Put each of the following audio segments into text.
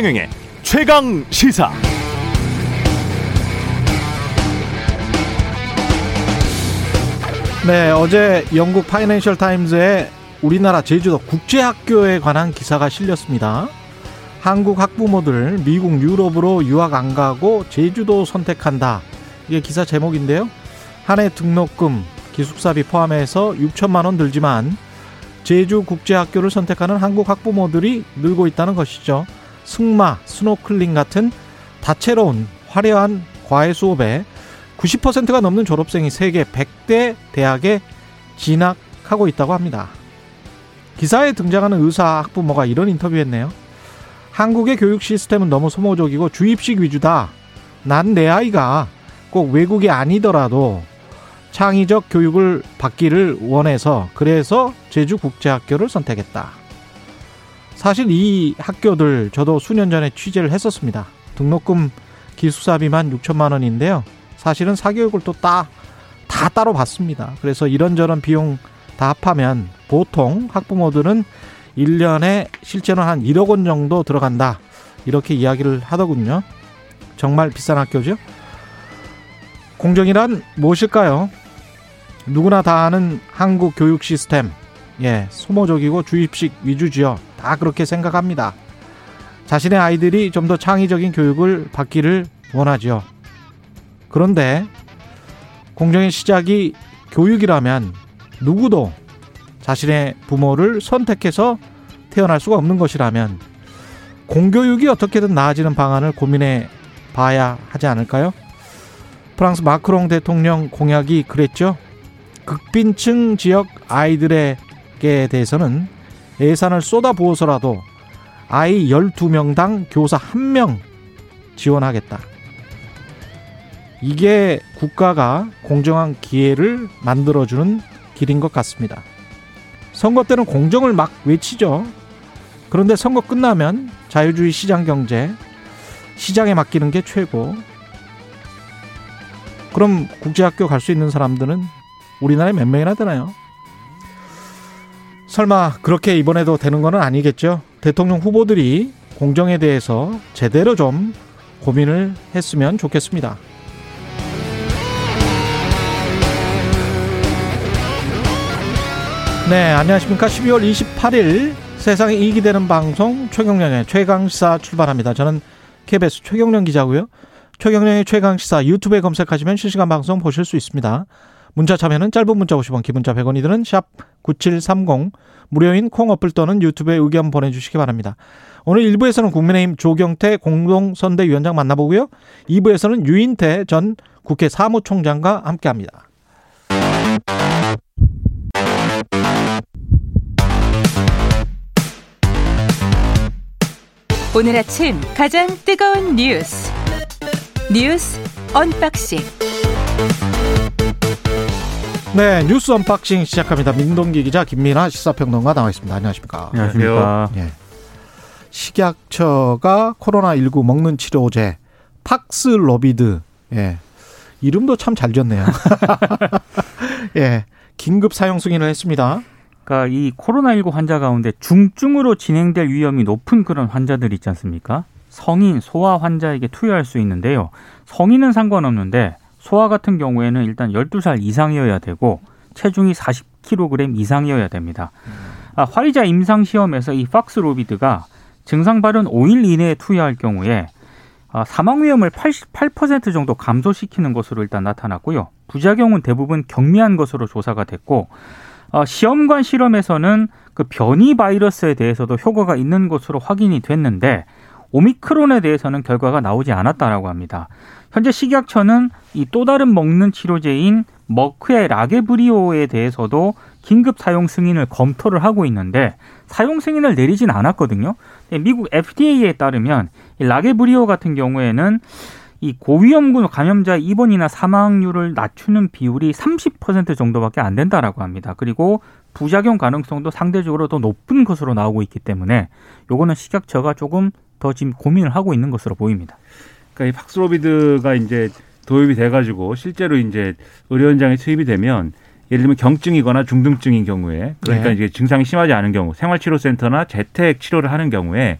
최경영의 최강 시사. 네, 어제 영국 파이낸셜 타임즈에 우리나라 제주도 국제학교에 관한 기사가 실렸습니다. 한국 학부모들 미국 유럽으로 유학 안 가고 제주도 선택한다. 이게 기사 제목인데요. 한 해 등록금, 기숙사비 포함해서 6천만 원 들지만 제주 국제학교를 선택하는 한국 학부모들이 늘고 있다는 것이죠. 승마, 스노클링 같은 다채로운 화려한 과외 수업에 90%가 넘는 졸업생이 세계 100대 대학에 진학하고 있다고 합니다. 기사에 등장하는 의사 학부모가 이런 인터뷰했네요. 한국의 교육 시스템은 너무 소모적이고 주입식 위주다. 난 내 아이가 꼭 외국이 아니더라도 창의적 교육을 받기를 원해서 그래서 제주국제학교를 선택했다. 사실 이 학교들 저도 수년 전에 취재를 했었습니다. 등록금 기숙사비만 6천만 원인데요. 사실은 사교육을 또 따, 다 따로 받습니다. 그래서 이런저런 비용 다 합하면 보통 학부모들은 1년에 실제로 한 1억 원 정도 들어간다. 이렇게 이야기를 하더군요. 정말 비싼 학교죠. 공정이란 무엇일까요? 누구나 다 아는 한국 교육 시스템. 예, 소모적이고 주입식 위주지요. 다 그렇게 생각합니다. 자신의 아이들이 좀 더 창의적인 교육을 받기를 원하죠. 그런데 공정의 시작이 교육이라면 누구도 자신의 부모를 선택해서 태어날 수가 없는 것이라면 공교육이 어떻게든 나아지는 방안을 고민해 봐야 하지 않을까요? 프랑스 마크롱 대통령 공약이 그랬죠. 극빈층 지역 아이들 에게 대해서는 예산을 쏟아부어서라도 아이 12명당 교사 1명 지원하겠다. 이게 국가가 공정한 기회를 만들어주는 길인 것 같습니다. 선거 때는 공정을 막 외치죠. 그런데 선거 끝나면 자유주의 시장 경제, 시장에 맡기는 게 최고. 그럼 국제학교 갈 수 있는 사람들은 우리나라에 몇 명이나 되나요? 설마 그렇게 이번에도 되는 건 아니겠죠? 대통령 후보들이 공정에 대해서 제대로 좀 고민을 했으면 좋겠습니다. 네, 안녕하십니까. 12월 28일 세상에 이익이 되는 방송 최경련의 최강시사 출발합니다. 저는 KBS 최경련 기자고요. 최경련의 최강시사 유튜브에 검색하시면 실시간 방송 보실 수 있습니다. 문자 참여는 짧은 문자 50원, 기본자 100원이 드는 샵 9730, 무료인 콩 어플 또는 유튜브에 의견 보내주시기 바랍니다. 오늘 1부에서는 국민의힘 조경태 공동선대위원장 만나보고요. 2부에서는 유인태 전 국회 사무총장과 함께합니다. 오늘 아침 가장 뜨거운 뉴스 뉴스 언박싱 네 뉴스 언박싱 시작합니다. 민동기 기자 김민아 시사평론가 나와 있습니다. 안녕하십니까? 안녕하십니까? 예. 식약처가 코로나 19 먹는 치료제 팍스로비드 예. 이름도 참 잘 지었네요. 예. 긴급 사용 승인을 했습니다. 그러니까 이 코로나19 환자 가운데 중증으로 진행될 위험이 높은 그런 환자들 있지 않습니까? 성인, 소아 환자에게 투여할 수 있는데요. 성인은 상관없는데 소아 같은 경우에는 일단 12살 이상이어야 되고 체중이 40kg 이상이어야 됩니다. 아, 화이자 임상 시험에서 이 팍스로비드가 증상 발현 5일 이내에 투여할 경우에 아, 사망 위험을 88% 정도 감소시키는 것으로 일단 나타났고요. 부작용은 대부분 경미한 것으로 조사가 됐고 어, 시험관 실험에서는 그 변이 바이러스에 대해서도 효과가 있는 것으로 확인이 됐는데 오미크론에 대해서는 결과가 나오지 않았다라고 합니다. 현재 식약처는 이 또 다른 먹는 치료제인 머크의 라게브리오에 대해서도 긴급 사용 승인을 검토를 하고 있는데 사용 승인을 내리진 않았거든요. 미국 FDA에 따르면 이 라게브리오 같은 경우에는 이 고위험군 감염자 입원이나 사망률을 낮추는 비율이 30% 정도밖에 안 된다라고 합니다. 그리고 부작용 가능성도 상대적으로 더 높은 것으로 나오고 있기 때문에 요거는 식약처가 조금 더 지금 고민을 하고 있는 것으로 보입니다. 그러니까 이 팍스로비드가 이제 도입이 돼가지고 실제로 이제 의료 현장에 투입이 되면 예를 들면 경증이거나 중등증인 경우에 그러니까 네. 이제 증상이 심하지 않은 경우 생활치료센터나 재택 치료를 하는 경우에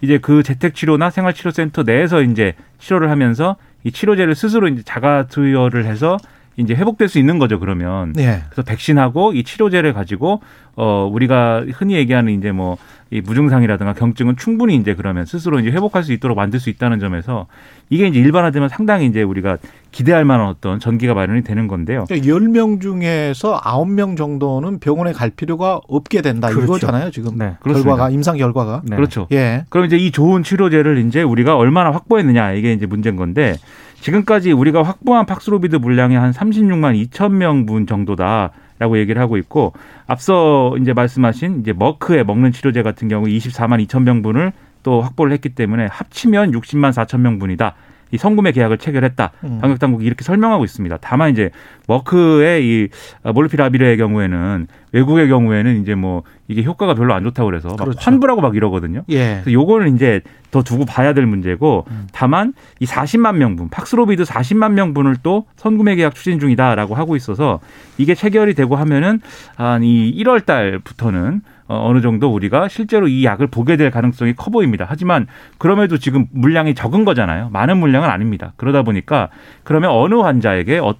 이제 그 재택 치료나 생활 치료 센터 내에서 이제 치료를 하면서 이 치료제를 스스로 이제 자가 투여를 해서 이제 회복될 수 있는 거죠, 그러면. 예. 그래서 백신하고 이 치료제를 가지고 어 우리가 흔히 얘기하는 이제 뭐 이 무증상이라든가 경증은 충분히 이제 그러면 스스로 이제 회복할 수 있도록 만들 수 있다는 점에서 이게 이제 일반화되면 상당히 이제 우리가 기대할 만한 어떤 전기가 마련이 되는 건데요. 그러니까 10명 중에서 9명 정도는 병원에 갈 필요가 없게 된다. 그렇죠. 이거잖아요, 지금. 네. 결과가 임상 결과가. 네. 그렇죠. 예. 그럼 이제 이 좋은 치료제를 이제 우리가 얼마나 확보했느냐 이게 이제 문제인 건데 지금까지 우리가 확보한 팍스로비드 물량이 한 36만 2천 명분 정도다라고 얘기를 하고 있고 앞서 이제 말씀하신 이제 머크의 먹는 치료제 같은 경우 24만 2천 명분을 또 확보를 했기 때문에 합치면 60만 4천 명분이다. 이 성구매 계약을 체결했다. 음. 방역 당국이 이렇게 설명하고 있습니다. 다만 이제 머크의 이 몰피라비르의 경우에는 외국의 경우에는 이제 뭐 이게 효과가 별로 안 좋다고 그래서 막 그렇죠. 환불하고 막 이러거든요. 예. 그래서 요거는 이제 더 두고 봐야 될 문제고 음. 다만 이 40만 명분 팍스로비드 40만 명분을 또 선구매 계약 추진 중이다라고 하고 있어서 이게 체결이 되고 하면은 한 이 1월 달부터는 어, 어느 정도 우리가 실제로 이 약을 보게 될 가능성이 커 보입니다. 하지만 그럼에도 지금 물량이 적은 거잖아요. 많은 물량은 아닙니다. 그러다 보니까 그러면 어느 환자에게 어,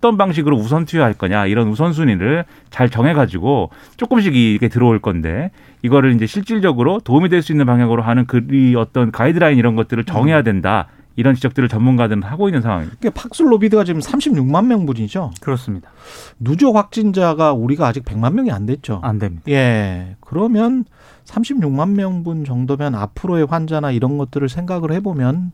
떤 방식으로 우선 투여할 거냐 이런 우선순위를 잘 정해가지고 조금씩 이게 들어올 건데 이거를 이제 실질적으로 도움이 될 수 있는 방향으로 하는 그 이 어떤 가이드라인 이런 것들을 정해야 된다. 이런 지적들을 전문가들은 하고 있는 상황입니다. 그러니까 팍슬로비드가 지금 36만 명분이죠. 그렇습니다. 누적 확진자가 우리가 아직 100만 명이 안 됐죠. 안 됩니다. 예. 그러면 36만 명분 정도면 앞으로의 환자나 이런 것들을 생각을 해보면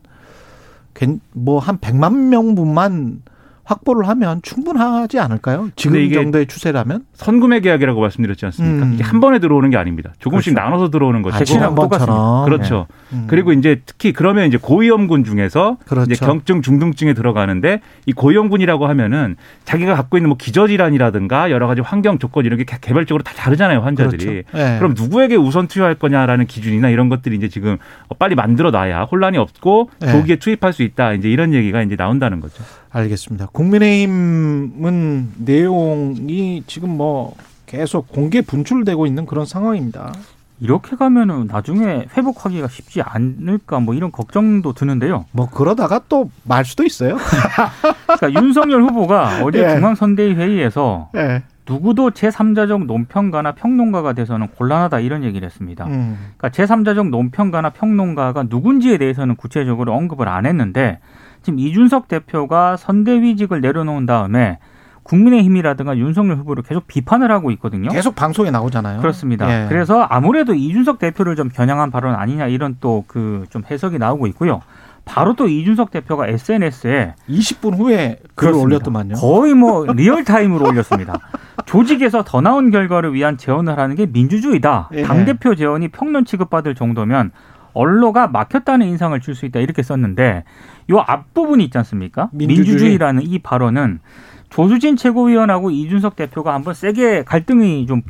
뭐 한 100만 명분만 확보를 하면 충분하지 않을까요? 지금 이게 정도의 추세라면? 선구매 계약이라고 말씀드렸지 않습니까? 음. 이게 한 번에 들어오는 게 아닙니다. 조금씩 그렇죠. 나눠서 들어오는 것이고. 백신 한 번처럼. 그렇죠. 음. 그리고 이제 특히 그러면 이제 고위험군 중에서 그렇죠. 이제 경증 중등증에 들어가는데 이 고위험군이라고 하면은 자기가 갖고 있는 뭐 기저질환이라든가 여러 가지 환경 조건 이런 게 개- 개별적으로 다 다르잖아요 환자들이. 그렇죠. 예. 그럼 누구에게 우선 투여할 거냐라는 기준이나 이런 것들이 이제 지금 빨리 만들어 놔야 혼란이 없고 네. 조기에 투입할 수 있다. 이제 이런 얘기가 이제 나온다는 거죠. 알겠습니다. 국민의힘은 내용이 지금 뭐 계속 공개 분출되고 있는 그런 상황입니다. 이렇게 가면은 나중에 회복하기가 쉽지 않을까 뭐 이런 걱정도 드는데요. 뭐 그러다가 또 말 수도 있어요. 그러니까 윤석열 후보가 어제 예. 중앙선대위 회의에서 예. 누구도 제3자적 논평가나 평론가가 돼서는 곤란하다 이런 얘기를 했습니다. 음. 그러니까 제3자적 논평가나 평론가가 누군지에 대해서는 구체적으로 언급을 안 했는데 지금 이준석 대표가 선대위직을 내려놓은 다음에 국민의힘이라든가 윤석열 후보를 계속 비판을 하고 있거든요. 계속 방송에 나오잖아요. 그렇습니다. 예. 그래서 아무래도 이준석 대표를 좀 겨냥한 발언 아니냐 이런 또 그 좀 해석이 나오고 있고요. 바로 또 이준석 대표가 SNS에 20분 후에 글을 그렇습니다. 올렸더만요. 거의 뭐 real time으로 올렸습니다. 조직에서 더 나은 결과를 위한 제언을 하는 게 민주주의다. 예. 당 대표 제언이 평론 취급받을 정도면 언로가 막혔다는 인상을 줄 수 있다 이렇게 썼는데 요 앞부분이 있지 않습니까? 민주주의. 라는이 발언은 조수진 최고위원하고 이준석 대표가 한번 세게 갈등이 좀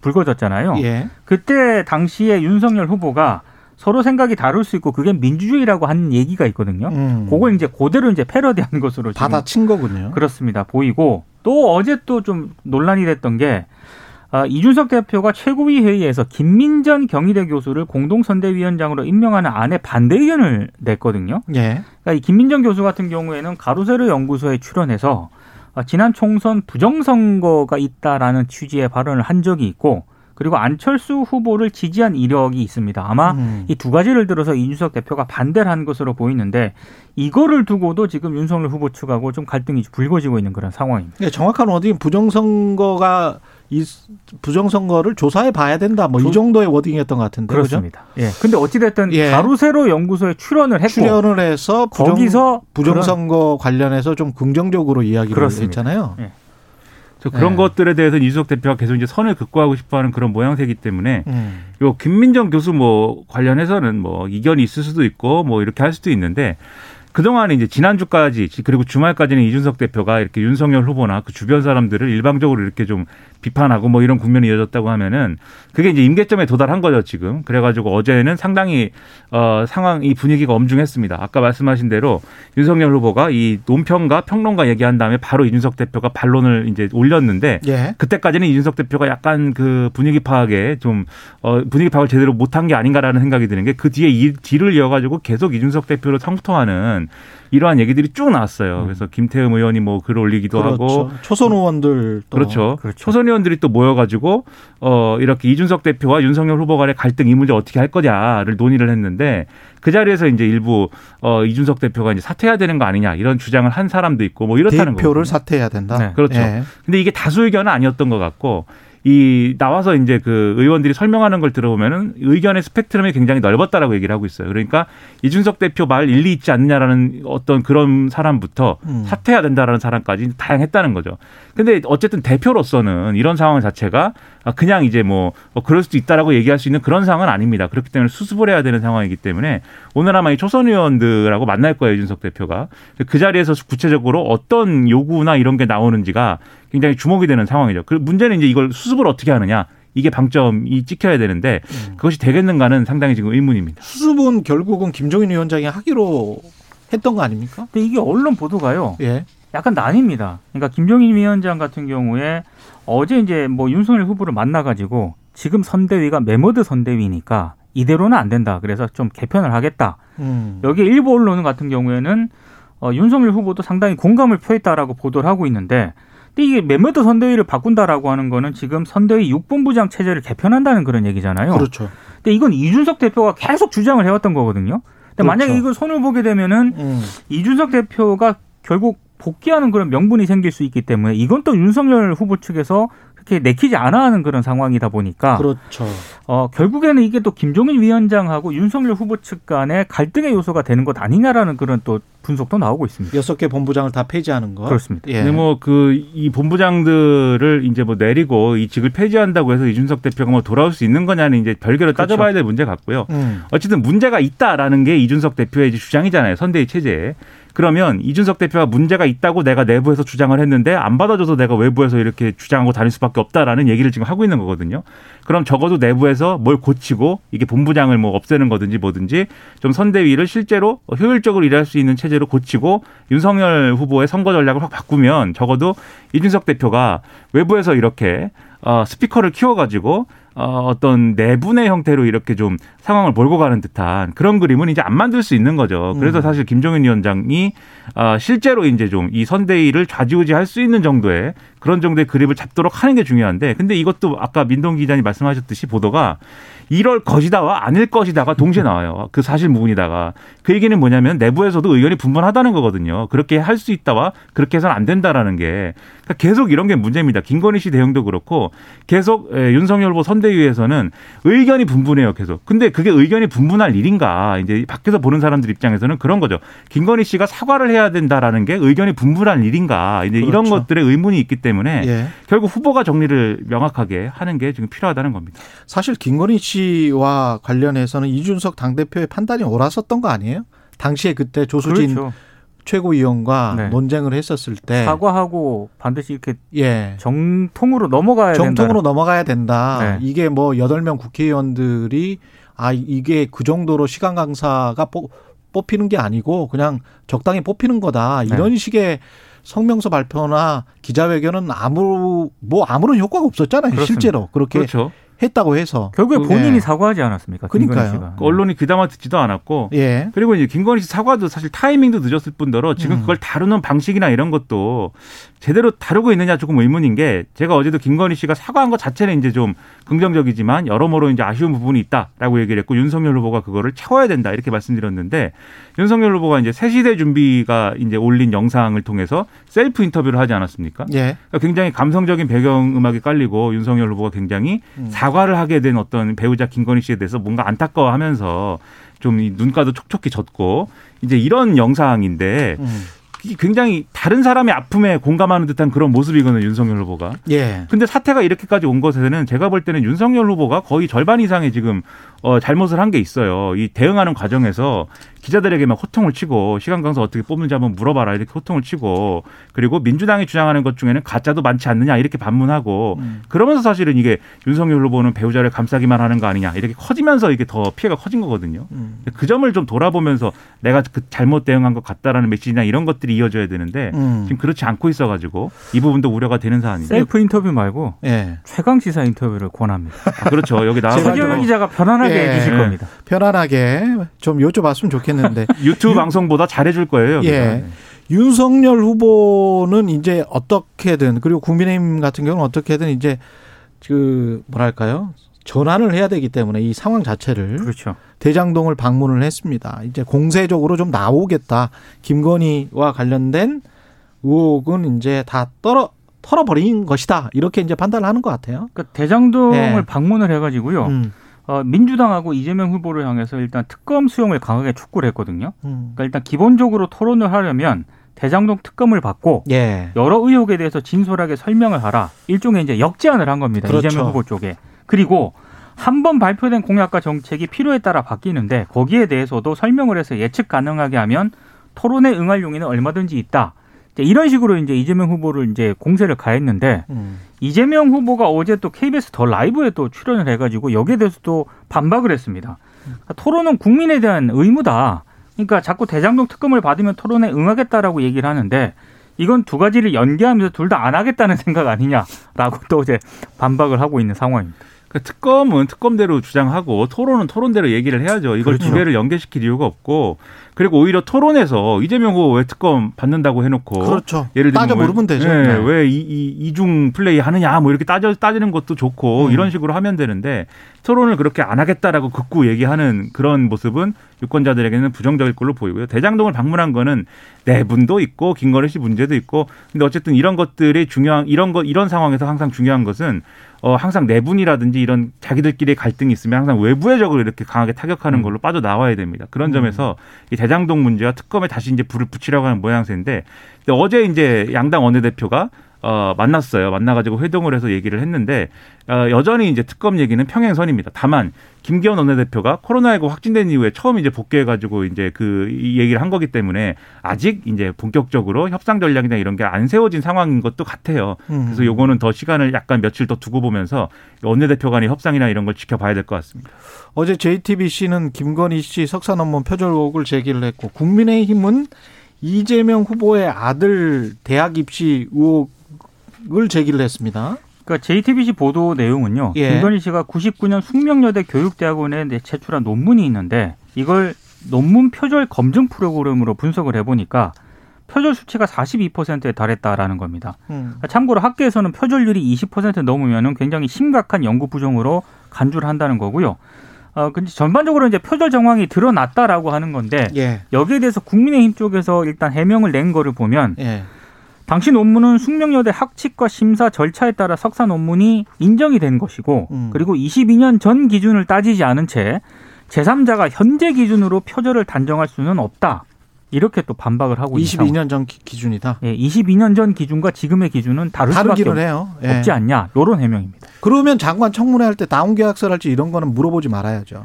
불거졌잖아요. 예. 그때 당시에 윤석열 후보가 서로 생각이 다를 수 있고 그게 민주주의라고 하는 얘기가 있거든요. 음. 그걸 이제 그대로 이제 패러디한 것으로 받아친 거군요. 그렇습니다. 보이고 또 어제 또 좀 논란이 됐던 게 아, 이준석 대표가 최고위 회의에서 김민전 경희대 교수를 공동선대위원장으로 임명하는 안에 반대 의견을 냈거든요. 예. 그러니까 이 김민정 교수 같은 경우에는 가로세로 연구소에 출연해서 아, 지난 총선 부정선거가 있다라는 취지의 발언을 한 적이 있고 그리고 안철수 후보를 지지한 이력이 있습니다. 아마 음. 이두 가지를 들어서 이준석 대표가 반대를 한 것으로 보이는데 이거를 두고도 지금 윤석열 후보 측하고 좀 갈등이 불거지고 있는 그런 상황입니다. 예, 정확한 워딩 부정선거가 이 부정선거를 조사해 봐야 된다. 뭐이 조- 정도의 워딩이었던 것 같은데. 그죠? 그렇습니다. 예. 근데 어찌됐든 예. 가로세로 연구소에 출연을 했고 출연을 해서 부정, 거기서 부정선거 관련해서 좀 긍정적으로 이야기를 그렇습니다. 했잖아요. 그래서 그런 네. 것들에 대해서 이준석 대표가 계속 이제 선을 극구하고 싶어하는 그런 모양새이기 때문에 음. 요 김민정 교수 뭐 관련해서는 뭐 이견이 있을 수도 있고 뭐 이렇게 할 수도 있는데 그동안에 이제 지난주까지 그리고 주말까지는 이준석 대표가 이렇게 윤석열 후보나 그 주변 사람들을 일방적으로 이렇게 좀 비판하고 뭐 이런 국면이 이어졌다고 하면은 그게 이제 임계점에 도달한 거죠, 지금. 그래가지고 어제는 상당히 어, 상황, 이 분위기가 엄중했습니다. 아까 말씀하신 대로 윤석열 후보가 이 논평과 평론가 얘기한 다음에 바로 이준석 대표가 반론을 이제 올렸는데 예. 그때까지는 이준석 대표가 약간 그 분위기 파악에 좀 어, 분위기 파악을 제대로 못한 게 아닌가라는 생각이 드는 게 그 뒤에 이 뒤를 이어가지고 계속 이준석 대표를 성토하는 이러한 얘기들이 쭉 나왔어요. 그래서 김태흠 의원이 뭐 글 올리기도 그렇죠. 하고 초선 의원들 또 그렇죠. 그렇죠. 초선 의원들이 또 모여가지고 어 이렇게 이준석 대표와 윤석열 후보 간의 갈등 이 문제 어떻게 할 거냐를 논의를 했는데 그 자리에서 이제 일부 어 이준석 대표가 이제 사퇴해야 되는 거 아니냐 이런 주장을 한 사람도 있고 뭐 이렇다는 대표를 거거든요. 사퇴해야 된다. 네. 그렇죠. 예. 근데 이게 다수 의견은 아니었던 것 같고 이 나와서 이제 그 의원들이 설명하는 걸 들어보면은 의견의 스펙트럼이 굉장히 넓었다라고 얘기를 하고 있어요. 그러니까 이준석 대표 말 일리 있지 않느냐라는 어떤 그런 사람부터 음. 사퇴해야 된다라는 사람까지 다양했다는 거죠. 근데 어쨌든 대표로서는 이런 상황 자체가 그냥 이제 뭐 어, 그럴 수도 있다라고 얘기할 수 있는 그런 상황은 아닙니다. 그렇기 때문에 수습을 해야 되는 상황이기 때문에 오늘 아마 이 초선 의원들하고 만날 거예요, 이준석 대표가. 그 자리에서 구체적으로 어떤 요구나 이런 게 나오는지가 굉장히 주목이 되는 상황이죠. 그 문제는 이제 이걸 수습을 어떻게 하느냐. 이게 방점이 찍혀야 되는데 그것이 되겠는가는 상당히 지금 의문입니다. 수습은 결국은 김종인 위원장이 하기로 했던 거 아닙니까? 근데 이게 언론 보도가요. 예. 약간 나뉩니다. 그러니까 김종인 위원장 같은 경우에 어제 이제 뭐 윤석열 후보를 만나가지고 지금 선대위가 매머드 선대위니까 이대로는 안 된다. 그래서 좀 개편을 하겠다. 음. 여기 일부 언론 같은 경우에는 어, 윤석열 후보도 상당히 공감을 표했다라고 보도를 하고 있는데 근데 이게 매머드 선대위를 바꾼다라고 하는 거는 지금 선대위 육본부장 체제를 개편한다는 그런 얘기잖아요. 그렇죠. 근데 이건 이준석 대표가 계속 주장을 해왔던 거거든요. 근데 만약에 그렇죠. 이걸 손을 보게 되면은 음. 이준석 대표가 결국 복귀하는 그런 명분이 생길 수 있기 때문에 이건 또 윤석열 후보 측에서 그렇게 내키지 않아 하는 그런 상황이다 보니까 그렇죠. 어, 결국에는 이게 또 김종인 위원장하고 윤석열 후보 측 간의 갈등의 요소가 되는 것 아니냐라는 그런 또 분석도 나오고 있습니다. 여섯 개 본부장을 다 폐지하는 거. 그렇습니다. 예. 근데 뭐 그 이 본부장들을 이제 뭐 내리고 이 직을 폐지한다고 해서 이준석 대표가 뭐 돌아올 수 있는 거냐는 이제 별개로 그렇죠. 따져봐야 될 문제 같고요. 음. 어쨌든 문제가 있다라는 게 이준석 대표의 주장이잖아요. 선대위 체제에. 그러면 이준석 대표가 문제가 있다고 내가 내부에서 주장을 했는데 안 받아줘서 내가 외부에서 이렇게 주장하고 다닐 수밖에 없다라는 얘기를 지금 하고 있는 거거든요. 그럼 적어도 내부에서 뭘 고치고 이게 본부장을 뭐 없애는 거든지 뭐든지 좀 선대위를 실제로 효율적으로 일할 수 있는 체제로 고치고 윤석열 후보의 선거 전략을 확 바꾸면 적어도 이준석 대표가 외부에서 이렇게 어, 스피커를 키워가지고 어, 어떤 내분의 형태로 이렇게 좀 상황을 몰고 가는 듯한 그런 그림은 이제 안 만들 수 있는 거죠. 그래서 음. 사실 김종인 위원장이 어, 실제로 이제 좀 이 선대위를 좌지우지할 수 있는 정도의 그런 정도의 그립을 잡도록 하는 게 중요한데 근데 이것도 아까 민동 기자님 말씀하셨듯이 보도가 이럴 것이다와 아닐 것이다가 동시에 나와요. 그 사실 무근이다가 그 얘기는 뭐냐면 내부에서도 의견이 분분하다는 거거든요. 그렇게 할 수 있다와 그렇게 해서는 안 된다라는 게 그러니까 계속 이런 게 문제입니다. 김건희 씨 대응도 그렇고 계속 에, 윤석열 후보 선대위에서는 의견이 분분해요. 계속. 근데 그게 의견이 분분할 일인가? 이제 밖에서 보는 사람들 입장에서는 그런 거죠. 김건희 씨가 사과를 해야 된다라는 게 의견이 분분할 일인가? 이제 이런 그렇죠. 것들의 의문이 있기 때문에 예. 결국 후보가 정리를 명확하게 하는 게 지금 필요하다는 겁니다. 사실 김건희 씨와 관련해서는 이준석 당대표의 판단이 옳았었던 거 아니에요? 당시에 그때 조수진 그렇죠. 최고위원과 네. 논쟁을 했었을 때 사과하고 반드시 이렇게 예. 정통으로 넘어가야 된다. 정통으로 넘어가야 된다. 네. 이게 뭐 여덟 명 국회의원들이 아 이게 그 정도로 시간 강사가 뽑, 뽑히는 게 아니고 그냥 적당히 뽑히는 거다. 이런 식의 성명서 발표나 기자회견은 아무 뭐 아무런 효과가 없었잖아요. 그렇습니다. 실제로 그렇게 그렇죠. 했다고 해서. 결국에 그- 본인이 예. 사과하지 않았습니까? 그러니까요. 김건희 씨가. 그 언론이 귀담아 듣지도 않았고 예. 그리고 이제 김건희 씨 사과도 사실 타이밍도 늦었을 뿐더러 지금 음. 그걸 다루는 방식이나 이런 것도 제대로 다루고 있느냐 조금 의문인 게 제가 어제도 김건희 씨가 사과한 것 자체는 이제 좀 긍정적이지만 여러모로 이제 아쉬운 부분이 있다라고 얘기를 했고 윤석열 후보가 그거를 채워야 된다 이렇게 말씀드렸는데 윤석열 후보가 이제 새 시대 준비가 이제 올린 영상을 통해서 셀프 인터뷰를 하지 않았습니까? 예. 그러니까 굉장히 감성적인 배경 음악이 깔리고 윤석열 후보가 굉장히 음. 사과를 하게 된 어떤 배우자 김건희 씨에 대해서 뭔가 안타까워하면서 좀이 눈가도 촉촉히 젖고 이제 이런 영상인데 음. 이 굉장히 다른 사람의 아픔에 공감하는 듯한 그런 모습이거든요, 윤석열 후보가. 예. 근데 사태가 이렇게까지 온 것에는 제가 볼 때는 윤석열 후보가 거의 절반 이상의 지금 어, 잘못을 한 게 있어요. 이 대응하는 과정에서 기자들에게 막 호통을 치고 시간 강사 어떻게 뽑는지 한번 물어봐라 이렇게 호통을 치고 그리고 민주당이 주장하는 것 중에는 가짜도 많지 않느냐 이렇게 반문하고 음. 그러면서 사실은 이게 윤석열 후보는 배우자를 감싸기만 하는 거 아니냐 이렇게 커지면서 이게 더 피해가 커진 거거든요. 음. 그 점을 좀 돌아보면서 내가 그 잘못 대응한 것 같다라는 메시지나 이런 것들이 이어져야 되는데 음. 지금 그렇지 않고 있어가지고 이 부분도 우려가 되는 사안이죠. 셀프 인터뷰 말고 예. 최강 시사 인터뷰를 권합니다. 아, 그렇죠. 여기 나와서 좀- 서경 기자가 편안하게 예. 해주실 네. 겁니다. 편안하게 좀 여쭤봤으면 좋겠는데 유튜브 방송보다 잘해줄 거예요. 여기가. 예. 네. 윤석열 후보는 이제 어떻게든 그리고 국민의힘 같은 경우는 어떻게든 이제 그 뭐랄까요 전환을 해야 되기 때문에 이 상황 자체를 그렇죠. 대장동을 방문을 했습니다. 이제 공세적으로 좀 나오겠다. 김건희와 관련된 의혹은 이제 다 떨어 털어버린 것이다. 이렇게 이제 판단을 하는 것 같아요. 그러니까 대장동을 예. 방문을 해가지고요. 음, 어, 민주당하고 이재명 후보를 향해서 일단 특검 수용을 강하게 촉구를 했거든요. 음. 그러니까 일단 기본적으로 토론을 하려면 대장동 특검을 받고 예. 여러 의혹에 대해서 진솔하게 설명을 하라. 일종의 이제 역제안을 한 겁니다. 그렇죠. 이재명 후보 쪽에. 그리고 한 번 발표된 공약과 정책이 필요에 따라 바뀌는데 거기에 대해서도 설명을 해서 예측 가능하게 하면 토론에 응할 용의는 얼마든지 있다. 이런 식으로 이제 이재명 후보를 이제 공세를 가했는데 음. 이재명 후보가 어제 또 KBS 더 라이브에 또 출연을 해가지고 여기에 대해서 또 반박을 했습니다. 그러니까 토론은 국민에 대한 의무다. 그러니까 자꾸 대장동 특검을 받으면 토론에 응하겠다라고 얘기를 하는데 이건 두 가지를 연계하면서 둘 다 안 하겠다는 생각 아니냐라고 또 이제 반박을 하고 있는 상황입니다. 그 특검은 특검대로 주장하고 토론은 토론대로 얘기를 해야죠. 이걸 그렇죠. 두 개를 연계시킬 이유가 없고 그리고 오히려 토론에서 이재명 후보 왜 특검 받는다고 해놓고 그렇죠. 예를 들면 따져 왜- 물으면 되죠. 네, 네. 왜 이 이, 이중 플레이 하느냐 뭐 이렇게 따져 따지는 것도 좋고 음. 이런 식으로 하면 되는데 토론을 그렇게 안 하겠다라고 극구 얘기하는 그런 모습은 유권자들에게는 부정적일 걸로 보이고요. 대장동을 방문한 거는 내분도 있고 김건희 씨 문제도 있고 근데 어쨌든 이런 것들이 중요한 이런 거 이런 상황에서 항상 중요한 것은 어 항상 내분이라든지 이런 자기들끼리 갈등이 있으면 항상 외부의 적을 이렇게 강하게 타격하는 음. 걸로 빠져 나와야 됩니다. 그런 점에서 이 대장동 문제와 특검에 다시 이제 불을 붙이려고 하는 모양새인데 어제 이제 양당 원내대표가 어, 만났어요. 만나가지고 회동을 해서 얘기를 했는데, 어, 여전히 이제 특검 얘기는 평행선입니다. 다만, 김기현 원내대표가 코로나19 확진된 이후에 처음 이제 복귀해가지고 이제 그, 이 얘기를 한 거기 때문에 아직 이제 본격적으로 협상 전략이나 이런 게 안 세워진 상황인 것도 같아요. 음. 그래서 요거는 더 시간을 약간 며칠 더 두고 보면서 원내대표 간의 협상이나 이런 걸 지켜봐야 될 것 같습니다. 어제 JTBC는 김건희 씨 석사 논문 표절 의혹을 제기를 했고 국민의힘은 이재명 후보의 아들 대학 입시 의혹 을 제기를 했습니다. 그러니까 JTBC 보도 내용은요. 예. 김건희 씨가 99년 숙명여대 교육대학원에 내- 제출한 논문이 있는데 이걸 논문 표절 검증 프로그램으로 분석을 해보니까 표절 수치가 42%에 달했다라는 겁니다. 음. 참고로 학계에서는 표절률이 20% 넘으면 굉장히 심각한 연구 부정으로 간주를 한다는 거고요. 어, 근데 전반적으로 이제 표절 정황이 드러났다라고 하는 건데 예. 여기에 대해서 국민의힘 쪽에서 일단 해명을 낸 거를 보면 예. 당시 논문은 숙명여대 학칙과 심사 절차에 따라 석사 논문이 인정이 된 것이고 음. 그리고 22년 전 기준을 따지지 않은 채 제3자가 현재 기준으로 표절을 단정할 수는 없다. 이렇게 또 반박을 하고 있는 상황. 22년 전 기- 기준이다. 예, 22년 전 기준과 지금의 기준은 다를 수밖에 해요. 예. 없지 않냐. 요런 해명입니다. 그러면 장관 청문회 할 때 다운 계약서를 할지 이런 거는 물어보지 말아야죠.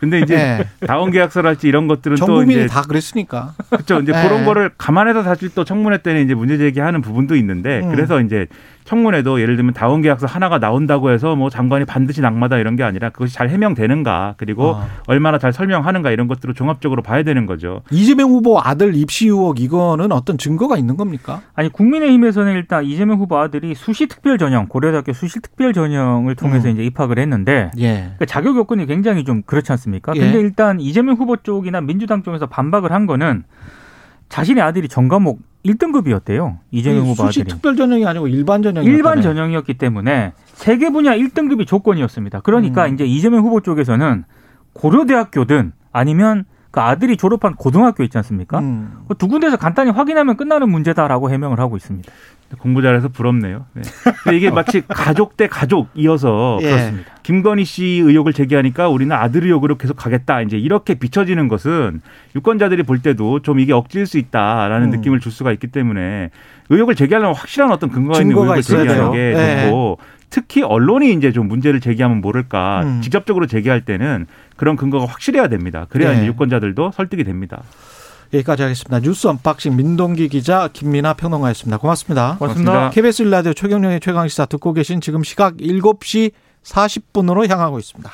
근데 이제 예. 다원 계약서랄지 이런 것들은 전또 국민이 이제 다 그랬으니까. 그렇죠. 이제 예. 그런 거를 감안해서 사실 또 청문회 때는 이제 문제 제기하는 부분도 있는데 음. 그래서 이제 청문회도 예를 들면 다원 계약서 하나가 나온다고 해서 뭐 장관이 반드시 낙마다 이런 게 아니라 그것이 잘 해명되는가 그리고 아. 얼마나 잘 설명하는가 이런 것들을 종합적으로 봐야 되는 거죠. 이재명 후보 아들 입시 의혹 이거는 어떤 증거가 있는 겁니까? 아니 국민의힘에서는 일단 이재명 후보 아들이 수시 특별 전형 고려대학교 수시 특별 전형을 통해서 음. 이제 입학을 했는데 예. 그러니까 자격 요건이 굉장히 좀 그렇지 않습니까? 예. 근데 일단 이재명 후보 쪽이나 민주당 쪽에서 반박을 한 거는 자신의 아들이 전과목 1등급이었대요. 이재명 후보 아들이. 특별 전형이 아니고 일반 전형이 일반 전형이었기 때문에 세계 분야 1등급이 조건이었습니다. 그러니까 음. 이제 이재명 후보 쪽에서는 고려대학교든 아니면 그 아들이 졸업한 고등학교 있지 않습니까? 음. 그두 군데서 간단히 확인하면 끝나는 문제다라고 해명을 하고 있습니다. 공부 잘해서 부럽네요. 네. 근데 이게 마치 가족 대 가족 이어서 예. 그렇습니다. 김건희 씨 의혹을 제기하니까 우리는 아들 의혹으로 계속 가겠다. 이제 이렇게 비춰지는 것은 유권자들이 볼 때도 좀 이게 억지일 수 있다라는 음. 느낌을 줄 수가 있기 때문에 의혹을 제기하려면 확실한 어떤 근거가 있는 의혹을 제기하는 돼요. 게 예. 좋고 특히 언론이 이제 좀 문제를 제기하면 모를까 음. 직접적으로 제기할 때는 그런 근거가 확실해야 됩니다. 그래야 예. 이제 유권자들도 설득이 됩니다. 여기까지 하겠습니다. 뉴스 언박싱 민동기 기자 김민아 평론가였습니다. 고맙습니다. 고맙습니다. KBS 일라디오 최경영의 최강시사 듣고 계신 지금 시각 7시 40분으로 향하고 있습니다.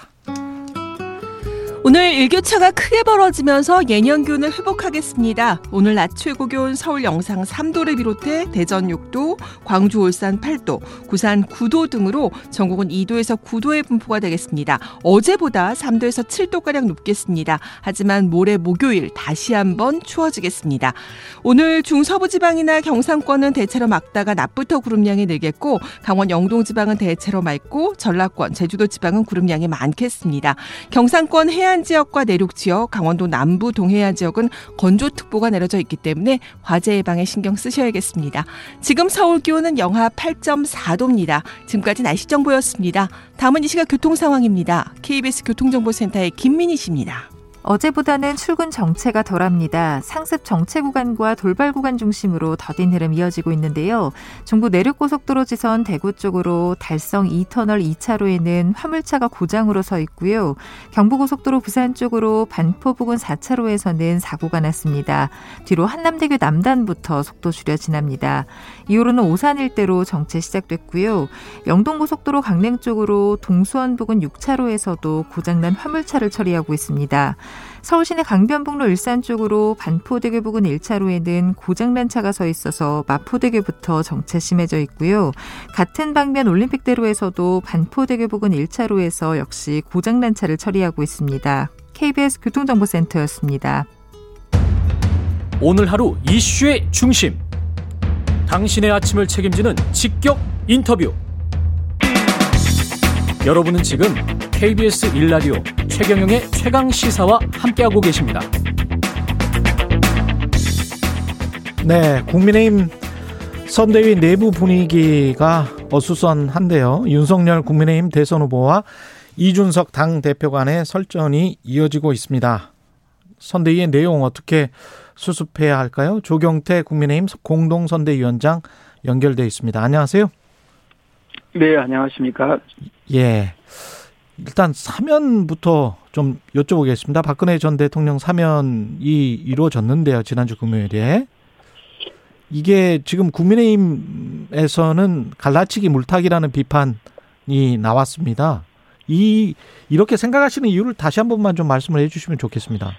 오늘 일교차가 크게 벌어지면서 예년 기온을 회복하겠습니다. 오늘 낮 최고 기온 서울 영상 3도를 비롯해 대전 6도, 광주 울산 8도, 부산 9도 등으로 전국은 2도에서 9도의 분포가 되겠습니다. 어제보다 3도에서 7도 가량 높겠습니다. 하지만 모레 목요일 다시 한번 추워지겠습니다. 오늘 중서부 지방이나 경상권은 대체로 맑다가 낮부터 구름량이 늘겠고 강원 영동 지방은 대체로 맑고 전라권, 제주도 지방은 구름량이 많겠습니다. 경상권 해안 지역과 내륙 지역, 강원도 남부 동해안 지역은 건조특보가 내려져 있기 때문에 화재 예방에 신경 쓰셔야겠습니다. 지금 서울 기온은 영하 8.4도입니다. 지금까지 날씨 정보였습니다. 다음은 이 시각 교통 상황입니다. KBS 교통정보센터의 김민희 씨입니다. 어제보다는 출근 정체가 덜합니다. 상습 정체 구간과 돌발 구간 중심으로 더딘 흐름 이어지고 있는데요. 중부 내륙고속도로 지선 대구 쪽으로 달성 2터널 2차로에는 화물차가 고장으로 서 있고요. 경부고속도로 부산 쪽으로 반포 부근 4차로에서는 사고가 났습니다. 뒤로 한남대교 남단부터 속도 줄여 지납니다. 이후로는 오산 일대로 정체 시작됐고요. 영동고속도로 강릉 쪽으로 동수원 부근 6차로에서도 고장난 화물차를 처리하고 있습니다. 서울시내 강변북로 일산 쪽으로 반포대교 부근 1차로에는 고장난 차가 서 있어서 마포대교부터 정체 심해져 있고요. 같은 방면 올림픽대로에서도 반포대교 부근 1차로에서 역시 고장난 차를 처리하고 있습니다. KBS 교통정보센터였습니다. 오늘 하루 이슈의 중심. 당신의 아침을 책임지는 직격 인터뷰. 여러분은 지금 KBS 일라디오 최경영의 최강 시사와 함께하고 계십니다. 네, 국민의힘 선대위 내부 분위기가 어수선한데요. 윤석열 국민의힘 대선 후보와 이준석 당 대표 간의 설전이 이어지고 있습니다. 선대위의 내용 어떻게 수습해야 할까요? 조경태 국민의힘 공동선대위원장 연결돼 있습니다. 안녕하세요. 네, 안녕하십니까. 예. 일단 사면부터 좀 여쭤보겠습니다. 박근혜 전 대통령 사면이 이루어졌는데요. 지난주 금요일에. 이게 지금 국민의힘에서는 갈라치기 물타기라는 비판이 나왔습니다. 이 이렇게 생각하시는 이유를 다시 한 번만 좀 말씀을 해주시면 좋겠습니다.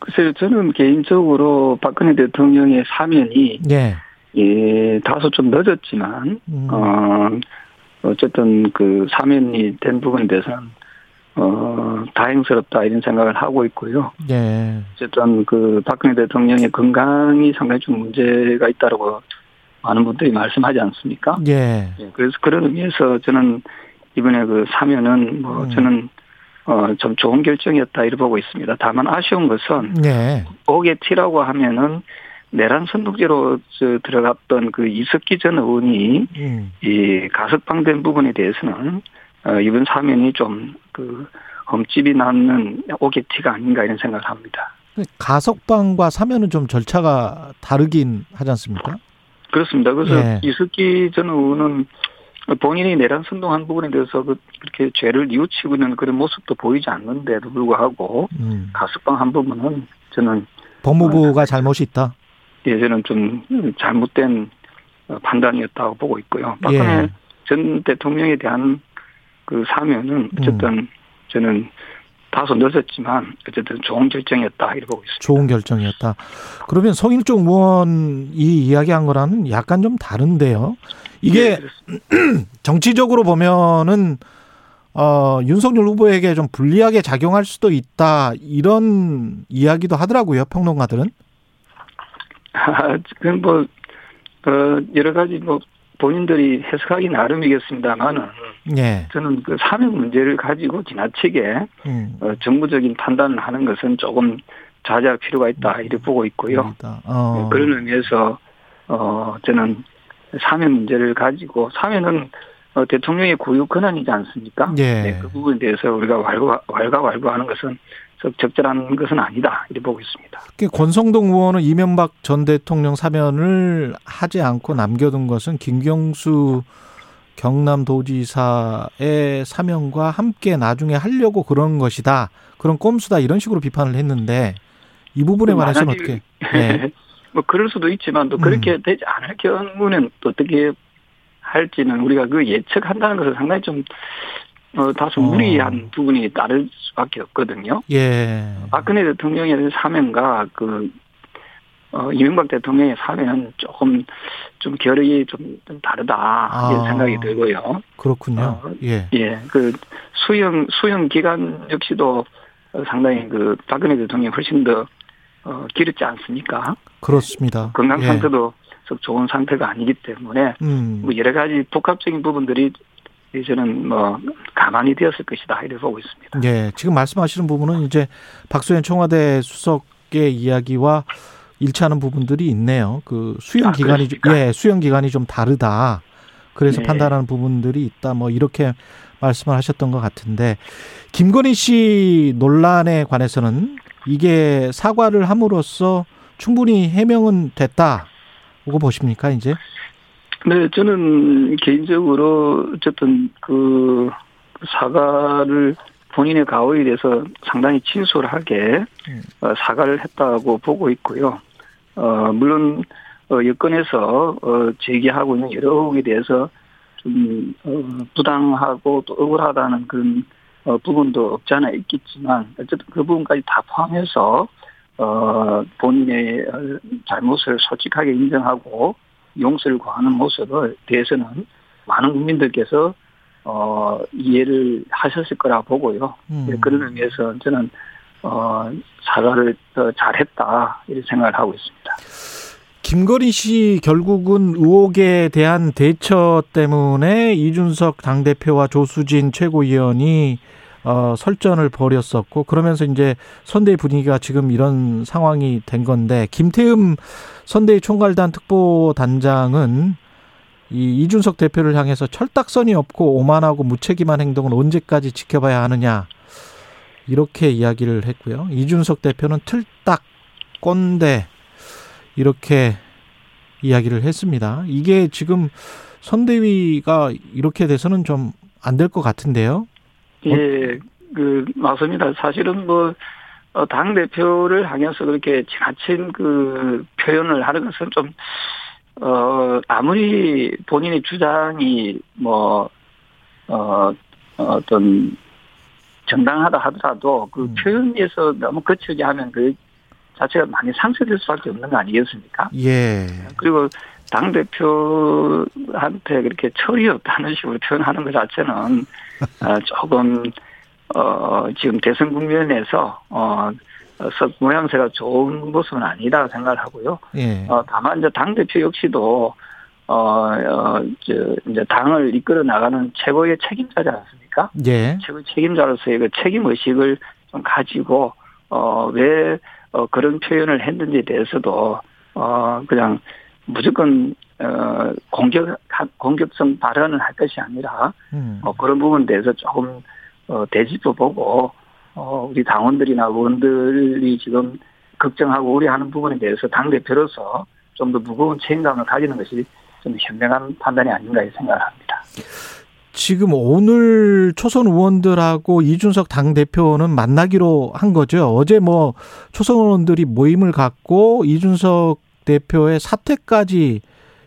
글쎄요, 저는 개인적으로 박근혜 대통령의 사면이, 예. 예, 다소 좀 늦었지만, 음, 어, 어쨌든 그 사면이 된 부분에 대해서는, 어, 다행스럽다 이런 생각을 하고 있고요. 예. 어쨌든 그 박근혜 대통령의 건강이 상당히 좀 문제가 있다라고 많은 분들이 말씀하지 않습니까? 예. 예, 그래서 그런 의미에서 저는 이번에 그 사면은 뭐 음. 저는 어, 좀 좋은 결정이었다 이렇게 보고 있습니다. 다만 아쉬운 것은 예. 옥의 티라고 하면은 내란 선동제로 저 들어갔던 그 이석기 전 의원이 음. 이 가석방된 부분에 대해서는 어, 이번 사면이 좀그 흠집이 남는 옥의 티가 아닌가 이런 생각을 합니다. 가석방과 사면은 좀 절차가 다르긴 하지 않습니까? 그렇습니다. 그래서 예. 이석기 전 의원은 본인이 내란 선동한 부분에 대해서 그- 그렇게 죄를 뉘우치고 있는 그런 모습도 보이지 않는데도 불구하고 음. 가석방 한 부분은 저는 법무부가 잘못이 있다. 예전은 좀 잘못된 어, 판단이었다고 보고 있고요. 박근혜 예. 전 대통령에 대한 그 사면은 어쨌든 저는 다소 늦었지만 어쨌든 좋은 결정이었다 이렇게 보고 있습니다. 좋은 결정이었다. 그러면 성일종 의원이 이야기한 거랑은 약간 좀 다른데요. 이게 예, 그렇습니다. 정치적으로 보면은 어, 윤석열 후보에게 좀 불리하게 작용할 수도 있다 이런 이야기도 하더라고요 평론가들은. 아, 그건 뭐 어, 여러 가지 뭐 본인들이 해석하기 나름이겠습니다만은 예. 저는 그 사면 문제를 가지고 지나치게 음. 어, 정부적인 판단을 하는 것은 조금 자제할 필요가 있다 이렇게 보고 있고요. 있다. 어. 네, 그런 의미에서 어 저는 사면 문제를 가지고 사면은 어, 대통령의 고유 권한이지 않습니까? 예. 네, 그 부분에 대해서 우리가 왈가, 왈가 왈부하는 것은 적- 적절한 것은 아니다 이렇게 보고 있습니다. 그 권성동 의원은 이명박 전 대통령 사면을 하지 않고 남겨둔 것은 김경수 경남도지사의 사면과 함께 나중에 하려고 그런 것이다. 그런 꼼수다 이런 식으로 비판을 했는데 이 부분에 관해서는 만약에- 어떻게? 네. 뭐 그럴 수도 있지만 또 그렇게 되지 않을 경우는 또 어떻게 할지는 우리가 그 예측한다는 것은 상당히 좀 어, 다소 어. 무리한 부분이 따를 수밖에 없거든요. 예. 박근혜 대통령의 사면과 그 어, 이명박 대통령의 사면은 조금 좀 결이 좀, 좀 다르다 이런 아. 생각이 들고요. 그렇군요. 어, 예. 예, 그 수용 수용 기간 역시도 상당히 그 박근혜 대통령이 훨씬 더 어, 길었지 않습니까? 그렇습니다. 건강 예. 상태도 썩 좋은 상태가 아니기 때문에 음. 뭐 여러 가지 복합적인 부분들이 저는 뭐 가만히 되었을 것이다 이렇게 보고 있습니다. 예, 지금 말씀하시는 부분은 이제 박수현 청와대 수석의 이야기와 일치하는 부분들이 있네요. 그 수용 아, 기간이 좀-? 예, 수용 기간이 좀 다르다. 그래서 네. 판단하는 부분들이 있다. 뭐 이렇게 말씀을 하셨던 것 같은데 김건희 씨 논란에 관해서는 이게 사과를 함으로써 충분히 해명은 됐다. 고 보십니까 이제? 네, 저는 개인적으로 어쨌든 그 사과를 본인의 가오에 대해서 상당히 진솔하게 음. 어, 사과를 했다고 보고 있고요. 어, 물론 어, 여권에서 어, 제기하고 있는 여러 의혹에 대해서 좀 어, 부당하고 또 억울하다는 그런 어, 부분도 없지 않아 있겠지만 어쨌든 그 부분까지 다 포함해서 어, 본인의 어, 잘못을 솔직하게 인정하고 용서를 구하는 모습에 대해서는 많은 국민들께서 어, 이해를 하셨을 거라 보고요. 음. 예, 그런 의미에서 저는 어, 사과를 더 잘했다 이렇게 생각을 하고 있습니다. 김건희 씨 결국은 의혹에 대한 대처 때문에 이준석 당대표와 조수진 최고위원이 어, 설전을 벌였었고 그러면서 이제 선대위 분위기가 지금 이런 상황이 된 건데 김태흠 선대위 총괄단 특보단장은 이 이준석 대표를 향해서 철딱선이 없고 오만하고 무책임한 행동은 언제까지 지켜봐야 하느냐 이렇게 이야기를 했고요. 이준석 대표는 틀딱 꼰대 이렇게 이야기를 했습니다. 이게 지금 선대위가 이렇게 돼서는 좀 안 될 것 같은데요. 예, 그 맞습니다. 사실은 뭐 어, 당 대표를 향해서 그렇게 지나친 그 표현을 하는 것은 좀 어, 아무리 본인의 주장이 뭐 어, 어떤 정당하다 하더라도 그 음. 표현에서 너무 거칠게 하면 그 자체가 많이 상쇄될 수밖에 없는 거 아니겠습니까? 예. 그리고 당 대표한테 그렇게 철이 없다는 식으로 표현하는 것 자체는 어, 조금 어 지금 대선 국면에서 어썩 모양새가 좋은 모습은 아니다 생각을 하고요. 예. 어 다만 이제 당 대표 역시도 어저 이제 당을 이끌어 나가는 최고의 책임자지 않습니까? 예. 최고 책임자로서의 그 책임 의식을 좀 가지고 어 왜 어, 그런 표현을 했는지에 대해서도 어 그냥 무조건 어 공격 공격성 발언을 할 것이 아니라 음. 어 그런 부분에 대해서 조금 어 되짚어 보고 어 우리 당원들이나 의원들이 지금 걱정하고 우려하는 부분에 대해서 당 대표로서 좀 더 무거운 책임감을 가지는 것이 좀 현명한 판단이 아닌가 생각을 합니다. 지금 오늘 초선 의원들하고 이준석 당 대표는 만나기로 한 거죠. 어제 뭐 초선 의원들이 모임을 갖고 이준석 대표의 사퇴까지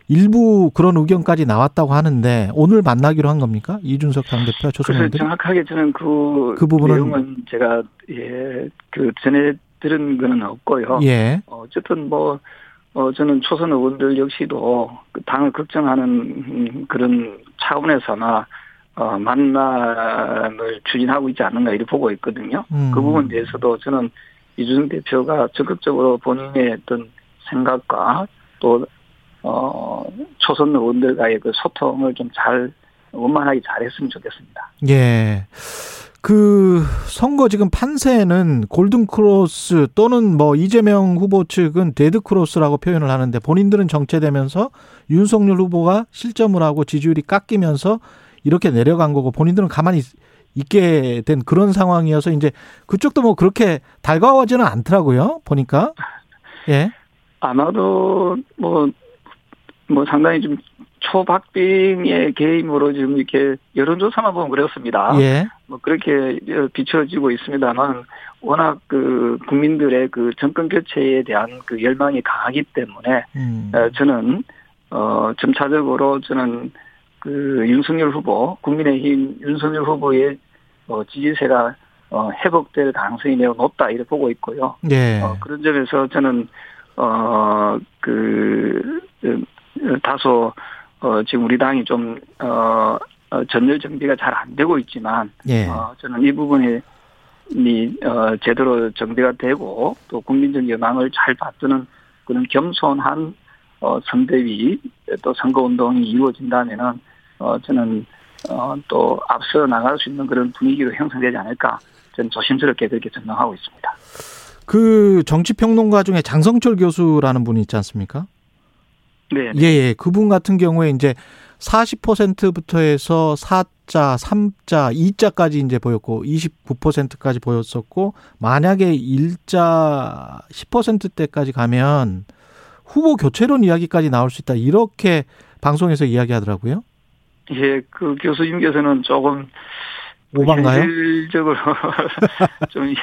일부 그런 의견까지 나왔다고 하는데 오늘 만나기로 한 겁니까? 이준석 당 대표 초선 그래서 의원들이? 정확하게 저는 그, 그 부분은- 내용은 제가 예 그 전에 들은 거는 없고요. 예. 어, 어쨌든 뭐 어, 저는 초선 의원들 역시도 그 당을 걱정하는 음, 그런 차원에서나 어, 만남을 추진하고 있지 않는가 이렇게 보고 있거든요. 음. 그 부분에 대해서도 저는 이준석 대표가 적극적으로 본인의 어떤 생각과 또 어, 초선 의원들과의 그 소통을 좀 잘 원만하게 잘했으면 좋겠습니다. 예. 그 선거 지금 판세는 골든 크로스 또는 뭐 이재명 후보 측은 데드 크로스라고 표현을 하는데 본인들은 정체되면서 윤석열 후보가 실점을 하고 지지율이 깎이면서 이렇게 내려간 거고 본인들은 가만히 있게 된 그런 상황이어서 이제 그쪽도 뭐 그렇게 달가워지는 않더라고요. 보니까. 예. 아마도 뭐, 뭐 상당히 좀 초박빙의 게임으로 지금 이렇게 여론조사만 보면 그렇습니다. 예. 뭐 그렇게 비춰지고 있습니다만 워낙 그 국민들의 그 정권 교체에 대한 그 열망이 강하기 때문에 음. 어, 저는 어 점차적으로 저는 그 윤석열 후보 국민의힘 윤석열 후보의 어, 지지세가 어, 회복될 가능성이 매우 높다 이렇게 보고 있고요. 예. 어, 그런 점에서 저는 어 그 다소 어, 지금 우리 당이 좀, 어, 어 전열 정비가 잘 안 되고 있지만, 예. 어, 저는 이 부분이, 이, 어, 제대로 정비가 되고, 또 국민적 여망을 잘 받드는 그런 겸손한, 어, 선대위, 또 선거운동이 이루어진다면은, 어, 저는, 어, 또 앞서 나갈 수 있는 그런 분위기로 형성되지 않을까, 저는 조심스럽게 그렇게 전망하고 있습니다. 그 정치평론가 중에 장성철 교수라는 분이 있지 않습니까? 네. 예, 예. 그분 같은 경우에 이제 40%부터 해서 4자, 3자, 2자까지 이제 보였고 29%까지 보였었고 만약에 1자 10%대까지 가면 후보 교체론 이야기까지 나올 수 있다. 이렇게 방송에서 이야기하더라고요. 예, 그 교수님께서는 조금 오반가요? 현실적으로 좀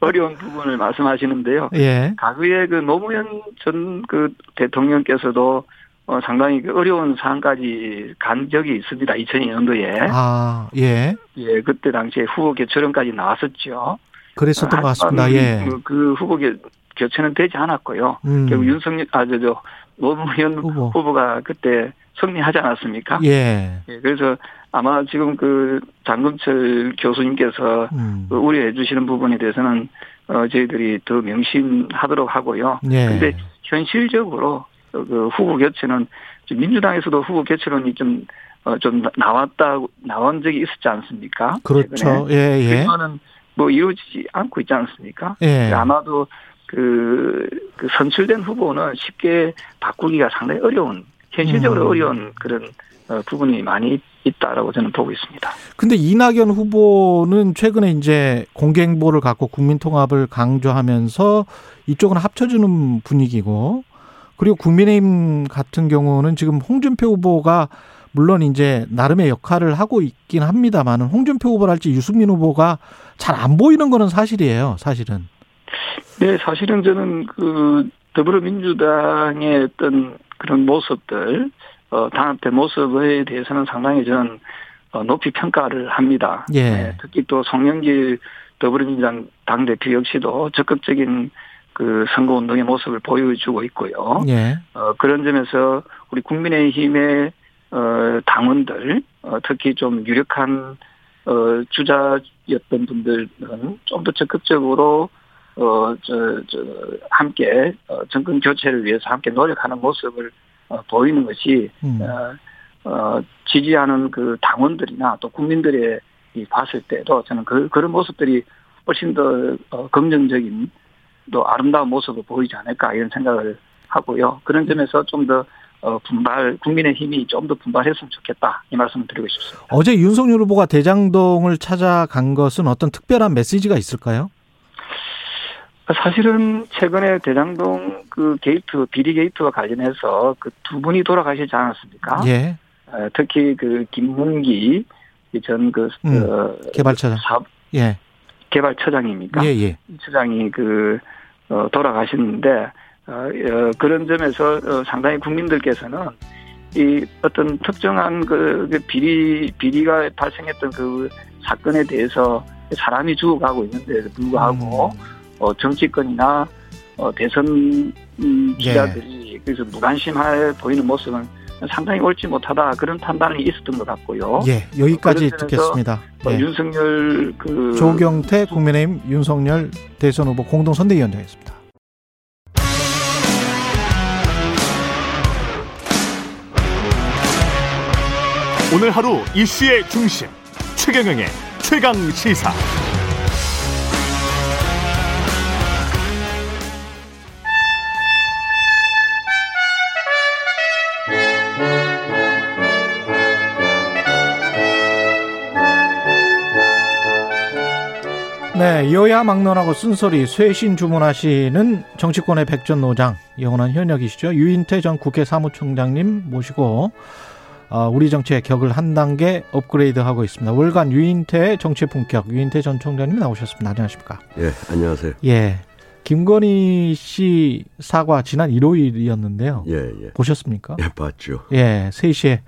어려운 부분을 말씀하시는데요. 예. 과거에 그 노무현 전 그 대통령께서도 어 상당히 그 어려운 상황까지 간 적이 있습니다. 2002년도에. 아, 예. 예, 그때 당시에 후보 교체론까지 나왔었죠. 그랬었던 것 같습니다. 예. 그, 그 후보 교, 교체는 되지 않았고요. 음. 결국 윤석열, 아, 저, 저, 노무현 후보. 후보가 그때 승리하지 않았습니까? 예. 예, 그래서 아마 지금 그 장금철 교수님께서 음. 그 우려해 주시는 부분에 대해서는 어 저희들이 더 명심하도록 하고요. 예. 근데 현실적으로 그 후보 교체는 좀 민주당에서도 후보 교체론이 좀 어, 좀 나왔다, 나온 적이 있었지 않습니까? 그렇죠. 예, 예. 그거는 뭐 이루어지지 않고 있지 않습니까? 예. 아마도 그, 그 선출된 후보는 쉽게 바꾸기가 상당히 어려운, 현실적으로 음. 어려운 그런 어, 부분이 많이 있다라고 저는 보고 있습니다. 근데 이낙연 후보는 최근에 이제 공개 행보를 갖고 국민 통합을 강조하면서 이쪽은 합쳐주는 분위기고 그리고 국민의힘 같은 경우는 지금 홍준표 후보가 물론 이제 나름의 역할을 하고 있긴 합니다만은 홍준표 후보랄지 유승민 후보가 잘 안 보이는 거는 사실이에요. 사실은. 네, 사실은 저는 그 더불어민주당의 어떤 그런 모습들, 어, 단합된 모습에 대해서는 상당히 저는 어, 높이 평가를 합니다. 예. 네, 특히 또 송영길 더불어민주당 당대표 역시도 적극적인 그 선거 운동의 모습을 보여주고 있고요. 예. 어, 그런 점에서 우리 국민의힘의 어, 당원들, 어, 특히 좀 유력한 어, 주자였던 분들은 좀 더 적극적으로 어, 저, 저, 함께, 어, 정권 교체를 위해서 함께 노력하는 모습을, 어, 보이는 것이, 음. 어, 어, 지지하는 그 당원들이나 또 국민들의 이 봤을 때도 저는 그, 그런 모습들이 훨씬 더, 어, 긍정적인 또 아름다운 모습을 보이지 않을까 이런 생각을 하고요. 그런 점에서 좀 더, 어, 분발, 국민의 힘이 좀 더 분발했으면 좋겠다. 이 말씀을 드리고 싶습니다. 어제 윤석열 후보가 대장동을 찾아간 것은 어떤 특별한 메시지가 있을까요? 사실은 최근에 대장동 그 게이트 비리 게이트와 관련해서 그 두 분이 돌아가시지 않았습니까? 예. 어, 특히 그 김문기 전그 음, 어, 개발처장. 사업 예. 개발처장입니까? 예, 예. 이 처장이 그 어, 돌아가셨는데 어, 어, 그런 점에서 어, 상당히 국민들께서는 이 어떤 특정한 그, 그 비리 비리가 발생했던 그 사건에 대해서 사람이 죽어가고 있는데도 불구하고 음. 어, 정치권이나 어, 대선 음, 예. 기자들이 그래서 무관심해 보이는 모습은 상당히 옳지 못하다 그런 판단이 있었던 것 같고요. 예. 여기까지 점에서 듣겠습니다. 어, 예. 윤석열 그 조경태 국민의힘 윤석열 대선 후보 공동 선대위원장이었습니다. 오늘 하루 이슈의 중심 최경영의 최강 시사. 네, 여야 막론하고 쓴소리 쇄신 주문하시는 정치권의 백전노장 영원한 현역이시죠. 유인태 전 국회 사무총장님 모시고 어, 우리 정치의 격을 한 단계 업그레이드하고 있습니다. 월간 유인태 정치 품격 유인태 전 총장님 나오셨습니다. 안녕하십니까? 예, 안녕하세요. 예. 김건희 씨 사과 지난 일요일이었는데요. 예, 예. 보셨습니까? 예, 봤죠. 예, 3시에.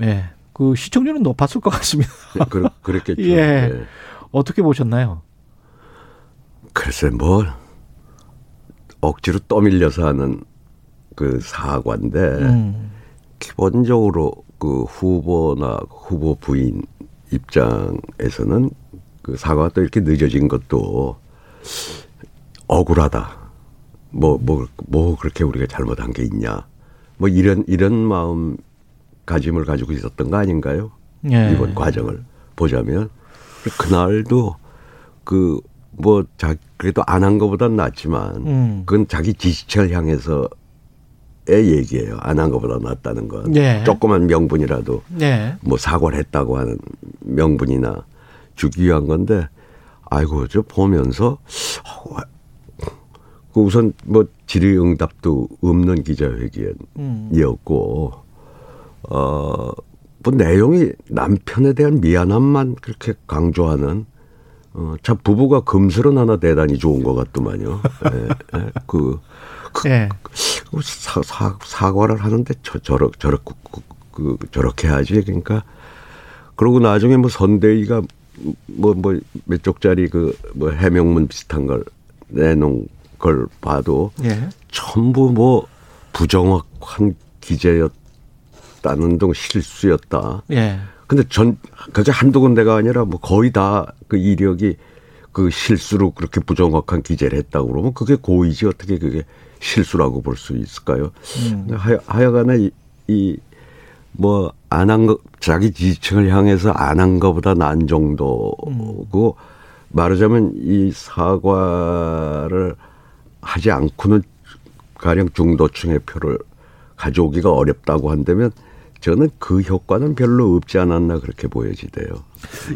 예. 그 시청률은 높았을 것 같습니다. 예, 그, 그랬겠죠. 예. 예. 어떻게 보셨나요? 글쎄, 뭐, 억지로 떠밀려서 하는 그 사과인데, 음. 기본적으로 그 후보나 후보 부인 입장에서는 그 사과가 또 이렇게 늦어진 것도 억울하다. 뭐, 뭐, 뭐 그렇게 우리가 잘못한 게 있냐. 뭐 이런, 이런 마음 가짐을 가지고 있었던 거 아닌가요? 예. 이번 과정을 보자면. 그날도 그, 뭐, 자, 그래도 안한 것보단 낫지만, 음. 그건 자기 지지층을 향해서 의 얘기예요. 안 한 것보다 낫다는 건. 예. 조그만 명분이라도 네. 뭐 사과를 했다고 하는 명분이나 주기 위한 건데, 아이고, 저 보면서, 어, 그 우선 뭐 질의응답도 없는 기자회견이었고, 어, 뭐 내용이 남편에 대한 미안함만 그렇게 강조하는, 어, 참 부부가 금슬은 하나 대단히 좋은 것 같더만요. 예, 예, 그, 그, 예. 사, 사, 사과를 하는데 저, 저러, 저러, 그, 그, 저렇게 하지. 그러니까, 그러고 나중에 뭐 선대위가 뭐, 뭐, 몇 쪽짜리 그, 뭐 해명문 비슷한 걸 내놓은 걸 봐도 예. 전부 뭐 부정확한 기재였 다는 등 실수였다. 예. 근데 전, 그게 한두 군데가 아니라 뭐 거의 다 그 이력이 그 실수로 그렇게 부정확한 기재를 했다고 그러면 그게 고의지 어떻게 그게 실수라고 볼 수 있을까요? 음. 하여, 하여간에 이, 이 뭐, 안 한 거, 자기 지지층을 향해서 안 한 거보다 난 정도고, 말하자면 이 사과를 하지 않고는 가령 중도층의 표를 가져오기가 어렵다고 한다면 저는 그 효과는 별로 없지 않았나 그렇게 보여지대요.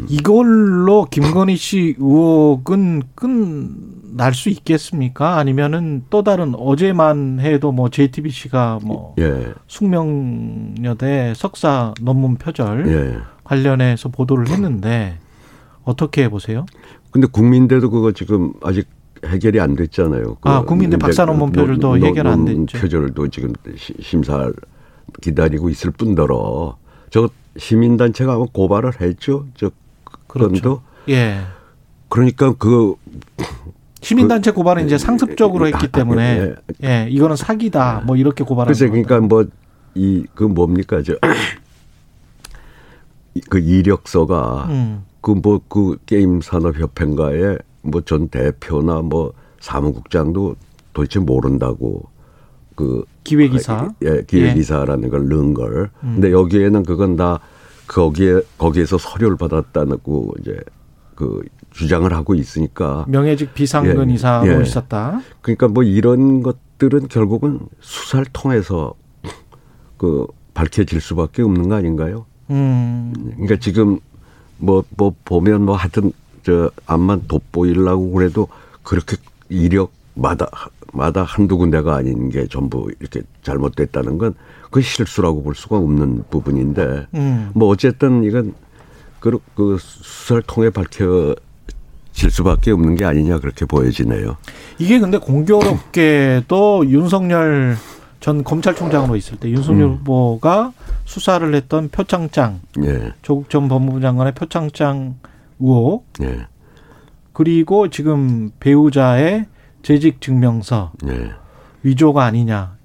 이걸로 김건희 씨 의혹은 끝날 수 있겠습니까? 아니면은 또 다른 어제만 해도 뭐 JTBC가 뭐 예, 숙명여대 석사 논문 표절 예. 관련해서 보도를 했는데 어떻게 보세요? 근데 국민대도 그거 지금 아직 해결이 안 됐잖아요. 그 아, 국민대 박사 논문 표절도 논- 해결 안 됐죠. 표절도 지금 시- 심사 기다리고 있을 뿐더러 저 시민단체가 아마 고발을 했죠. 저 그렇죠. 건도 예. 그러니까 그 시민단체 고발은 이제 상습적으로 했기 아, 때문에 예. 예, 이거는 사기다 뭐 이렇게 고발하는 글쎄. 그러니까 뭐 이 그 뭡니까 저 그 이력서가 음. 그뭐그 게임 산업 협회인가에 뭐 전 대표나 뭐 사무국장도 도대체 모른다고 그 기획이사. 예, 기획이사라는 걸 넣은 걸. 음. 근데 여기에는 그건 다 거기에 거기에서 서류를 받았다고 이제 그 주장을 하고 있으니까 명예직 비상근 예, 이사로 예. 있었다. 그러니까 뭐 이런 것들은 결국은 수사를 통해서 그 밝혀질 수밖에 없는 거 아닌가요? 음. 그러니까 지금 뭐, 뭐 보면 뭐 하여튼 저 암만 돋보이려고 그래도 그렇게 이력 마다 마다 한두 군데가 아닌 게 전부 이렇게 잘못됐다는 건 그 실수라고 볼 수가 없는 부분인데 음. 뭐 어쨌든 이건 그, 그 수사를 통해 밝혀 질 수밖에 없는 게 아니냐 그렇게 보여지네요. 이게 근데 공교롭게도 윤석열 전 검찰총장으로 있을 때 윤석열 음. 후보가 수사를 했던 표창장 예, 조국 전 법무부 장관의 표창장 의혹 예, 그리고 지금 배우자의 재직 증명서 예. 위조가 아니냐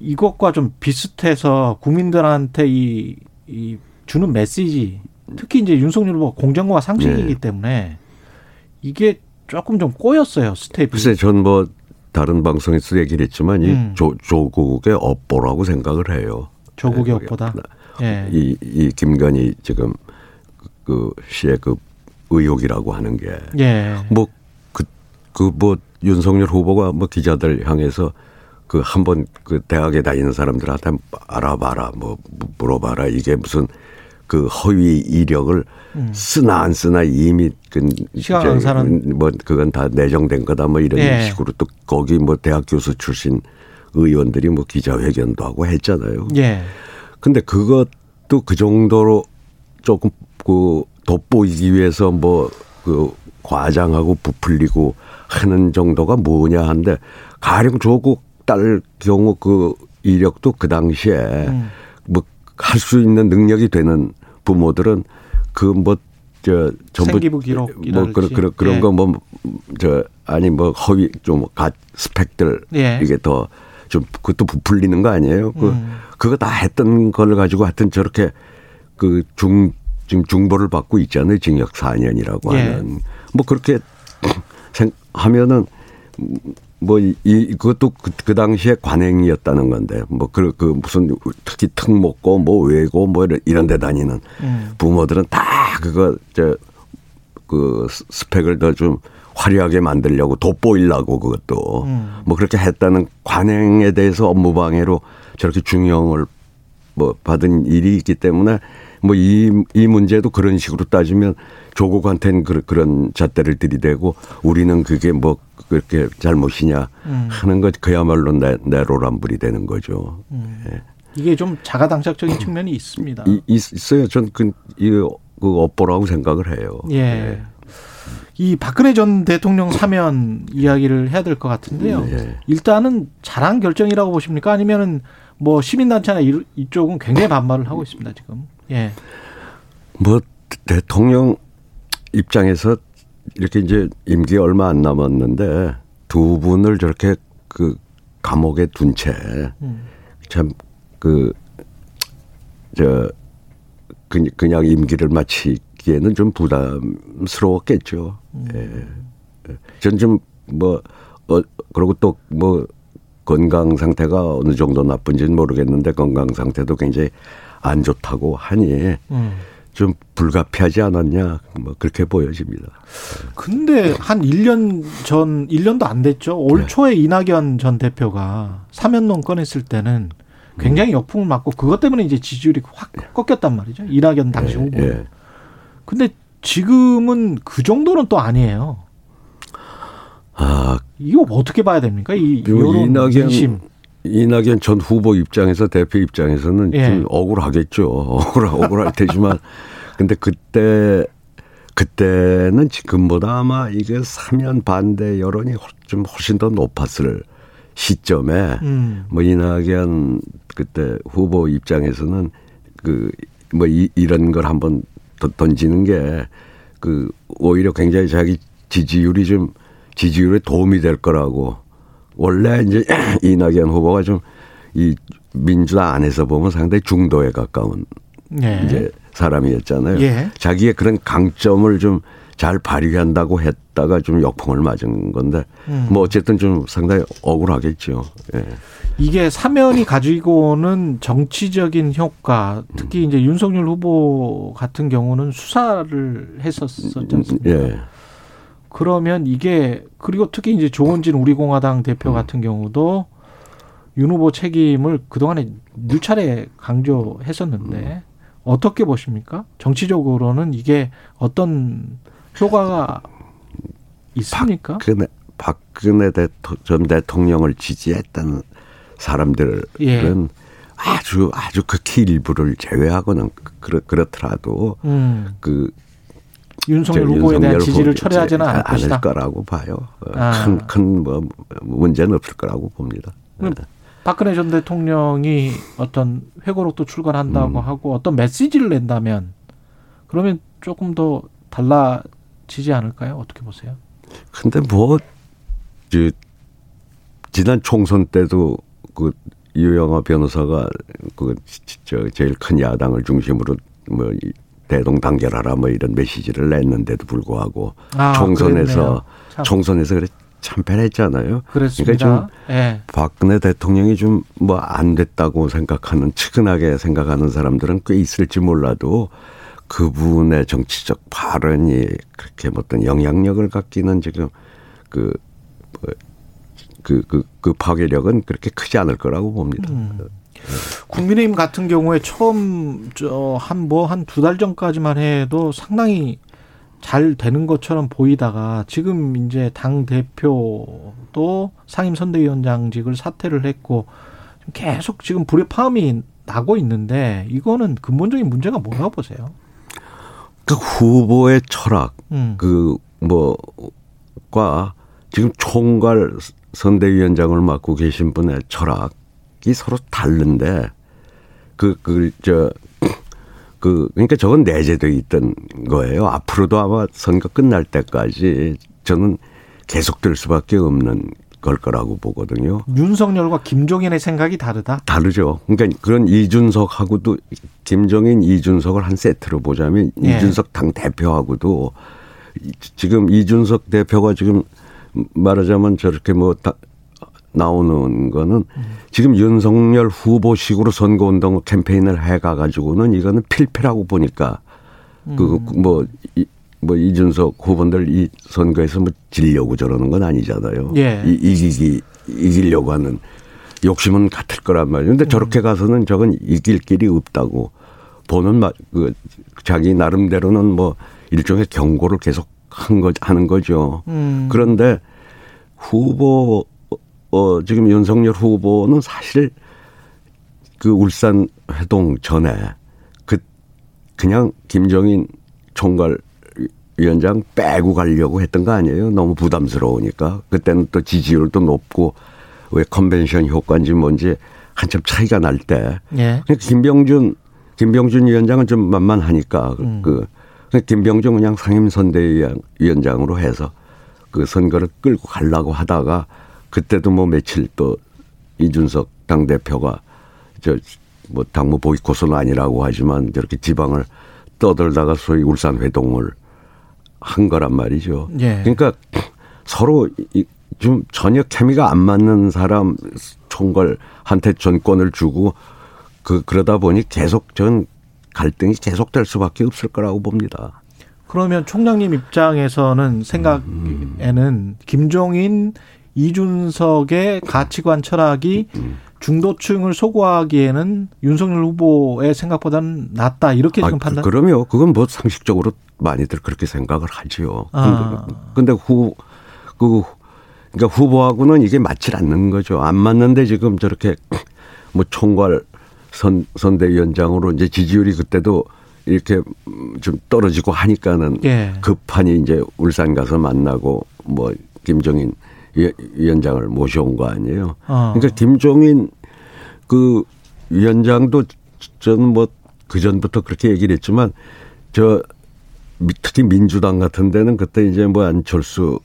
이것과 좀 비슷해서 국민들한테 이, 이 주는 메시지 특히 이제 윤석열 후보 공정과 상식이기 네. 때문에 이게 조금 좀 꼬였어요 스텝이. 글쎄 전뭐 다른 방송에서 얘기를 했지만 음. 이 조, 조국의 업보라고 생각을 해요. 조국의 네, 업보다. 예. 이, 이 김건희 지금 그 씨의 그 의혹이라고 하는 게 예. 뭐 그 그 뭐 윤석열 후보가 뭐 기자들 향해서 그 한 번 그 대학에 다니는 사람들한테 알아봐라 뭐 물어봐라 이게 무슨 그 허위 이력을 쓰나 안 쓰나 이미 그 시각 이제 강사는- 뭐 그건 다 내정된 거다 뭐 이런 예. 식으로 또 거기 뭐 대학 교수 출신 의원들이 뭐 기자회견도 하고 했잖아요. 예. 근데 그것도 그 정도로 조금 그 돋보이기 위해서 뭐 그 과장하고 부풀리고 하는 정도가 뭐냐 한데 가령 조국 딸 경우 그 이력도 그 당시에 음. 뭐할 수 있는 능력이 되는 부모들은 그뭐 저 전부 생기부 기록이랄지. 뭐 그런 그런 그런 예. 거뭐 저 아니 뭐 허위 좀가 스펙들 예. 이게 더 좀 그것도 부풀리는 거 아니에요? 그 음. 그거 다 했던 걸 가지고 하여튼 저렇게 그 중 지금 중보를 받고 있잖아요. 징역 4년이라고 예. 하는 뭐 그렇게 생 하면은 뭐 이 그것도 그, 그 당시에 관행이었다는 건데 뭐그 그 무슨 특히 특목고 뭐 외고 뭐 이런, 이런 데 다니는 음. 부모들은 다 그거 저그 스펙을 더 좀 화려하게 만들려고 돋보이려고 그것도 음. 뭐 그렇게 했다는 관행에 대해서 업무 방해로 저렇게 중형을 뭐 받은 일이 있기 때문에 뭐이이 문제도 그런 식으로 따지면 조국한테는 그, 그런 잣대를 들이대고 우리는 그게 뭐 그렇게 잘못이냐 음. 하는 것 그야말로 내, 내로란불이 되는 거죠. 예. 이게 좀 자가당착적인 측면이 있습니다. 이, 있어요. 전그 이그 업보라고 생각을 해요. 예. 이 박근혜 전 대통령 사면 이야기를 해야 될 것 같은데요. 예. 일단은 잘한 결정이라고 보십니까? 아니면은 뭐 시민단체나 이- 이쪽은 굉장히 반발을 하고 있습니다, 지금. 예. 뭐 대통령 입장에서 이렇게 이제 임기 얼마 안 남았는데 두 분을 저렇게 그 감옥에 둔채 음. 참그저 그냥 임기를 마치기에는 좀 부담스러웠겠죠. 예. 전 좀 뭐 어, 그리고 또 뭐 건강 상태가 어느 정도 나쁜지는 모르겠는데 건강 상태도 굉장히 안 좋다고 하니 음. 좀 불가피하지 않았냐 뭐 그렇게 보여집니다. 근데 한 1년 전, 1년도 안 됐죠. 올 네. 초에 이낙연 전 대표가 사면론 꺼냈을 때는 굉장히 역풍을 맞고 그것 때문에 이제 지지율이 확 꺾였단 말이죠. 이낙연 당시 후보. 예. 근데 지금은 그 정도는 또 아니에요. 아 이거 어떻게 봐야 됩니까? 이 여론 이낙연 민심. 이낙연 전 후보 입장에서 대표 입장에서는 예. 좀 억울하겠죠. 억울 억울할 테지만 근데 그때 그때는 지금보다 아마 이게 사면 반대 여론이 훨- 좀 훨씬 더 높았을 시점에 음. 뭐 이낙연 그때 후보 입장에서는 그 뭐 이런 걸 한번 더 던지는 게 그 오히려 굉장히 자기 지지율이 좀 지지율에 도움이 될 거라고 원래 이제 이낙연 후보가 좀 이 민주당 안에서 보면 상당히 중도에 가까운 예. 이제 사람이었잖아요. 예. 자기의 그런 강점을 좀 잘 발휘한다고 했다가 좀 역풍을 맞은 건데 음. 뭐 어쨌든 좀 상당히 억울하겠죠. 예. 이게 사면이 가지고 오는 정치적인 효과, 특히 이제 윤석열 후보 같은 경우는 수사를 했었었지 않습니까? 예. 그러면 이게 그리고 특히 이제 조원진 우리공화당 대표 같은 경우도 윤 후보 책임을 그동안에 누차례 강조했었는데 어떻게 보십니까? 정치적으로는 이게 어떤 효과가 있습니까? 박근혜, 박근혜 대토, 전 대통령을 지지했던 사람들은 예. 아주 아주 극히 일부를 제외하고는 그렇, 그렇더라도 음, 그 윤석열 저 후보에 대한 지지를 철회하지는 않을 않을. 거라고 봐요. 아. 큰큰 뭐 문제는 없을 거라고 봅니다. 그럼 박근혜 전 대통령이 어떤 회고록도 출간한다고 음. 하고 어떤 메시지를 낸다면 그러면 조금 더 달라지지 않을까요? 어떻게 보세요? 근데 뭐, 그, 지난 총선 때도 그 유영아 변호사가 그, 저, 제일 큰 야당을 중심으로 뭐, 이 대동단결하라 뭐 이런 메시지를 냈는데도 불구하고 아, 총선에서. 참. 총선에서 그래 참패했잖아요. 그랬습니다. 그러니까 좀 예. 박근혜 대통령이 좀 뭐 안 됐다고 생각하는 측은하게 생각하는 사람들은 꽤 있을지 몰라도 그분의 정치적 발언이 그렇게 뭐 어떤 영향력을 갖기는 지금 그, 뭐, 그, 그, 그 파괴력은 그렇게 크지 않을 거라고 봅니다. 음. 국민의힘 같은 경우에 처음 저 한 뭐 한 두 달 전까지만 해도 상당히 잘 되는 것처럼 보이다가 지금 이제 당 대표도 상임 선대위원장직을 사퇴를 했고 계속 지금 불의 파음이 나고 있는데 이거는 근본적인 문제가 뭐라고 보세요? 그 후보의 철학, 음. 그 뭐과 지금 총괄 선대위원장을 맡고 계신 분의 철학 이 서로 다른데 그 그저그 그러니까 저건 내재돼 있던 거예요. 앞으로도 아마 선거 끝날 때까지 저는 계속될 수밖에 없는 걸 거라고 보거든요. 윤석열과 김종인의 생각이 다르다. 다르죠. 그러니까 그런 이준석하고도 김정인 이준석을 한 세트로 보자면 예. 이준석 당 대표하고도 이- 지금 이준석 대표가 지금 말하자면 저렇게 뭐다 나오는 거는 지금 윤석열 후보식으로 선거운동 캠페인을 해가 가지고는 이거는 필패라고 보니까 그뭐 뭐 이준석 후보들 이 선거에서 뭐 지려고 저러는 건 아니잖아요. 예. 이, 이기기 이기려고 하는 욕심은 같을 거란 말이에요. 근데 저렇게 가서는 저건 이길 길이 없다고 보는 마, 그 자기 나름대로는 뭐 일종의 경고를 계속 한 거, 하는 거죠. 음. 그런데 후보, 어, 지금 윤석열 후보는 사실 그 울산 회동 전에 그, 그냥 김정인 총괄 위원장 빼고 가려고 했던 거 아니에요? 너무 부담스러우니까. 그때는 또 지지율도 높고 왜 컨벤션 효과인지 뭔지 한참 차이가 날 때. 예. 그러니까 김병준 김병준 위원장은 좀 만만하니까 음. 그 그냥 김병준 그냥 상임선대위원장으로 해서 그 선거를 끌고 가려고 하다가 그때도 뭐 며칠 또 이준석 당 대표가 저 뭐 당무 보이콧은 아니라고 하지만 저렇게 지방을 떠들다가 소위 울산 회동을 한 거란 말이죠. 예. 그러니까 서로 이- 좀 전혀 케미가 안 맞는 사람 총괄한테 전권을 주고 그 그러다 보니 계속 전 갈등이 계속될 수밖에 없을 거라고 봅니다. 그러면 총장님 입장에서는 생각에는 김종인 이준석의 가치관 철학이 중도층을 소구하기에는 윤석열 후보의 생각보다는 낫다 이렇게 지금 아, 판단. 그, 그러면 그건 뭐 상식적으로 많이들 그렇게 생각을 하지요. 아. 근데 후, 그, 그러니까 후보하고는 이게 맞질 않는 거죠. 안 맞는데 지금 저렇게 뭐 총괄 선, 선대위원장으로 이제 지지율이 그때도 이렇게 음, 좀 떨어지고 하니까는 예. 급하니 이제 울산 가서 만나고 뭐 김정인 위- 위원장을 모셔온 거 아니에요. 어. 그러니까 김종인 그 위원장도 저는 뭐 그 전부터 그렇게 얘기를 했지만 저 미- 특히 민주당 같은 데는 그때 이제 뭐 안철수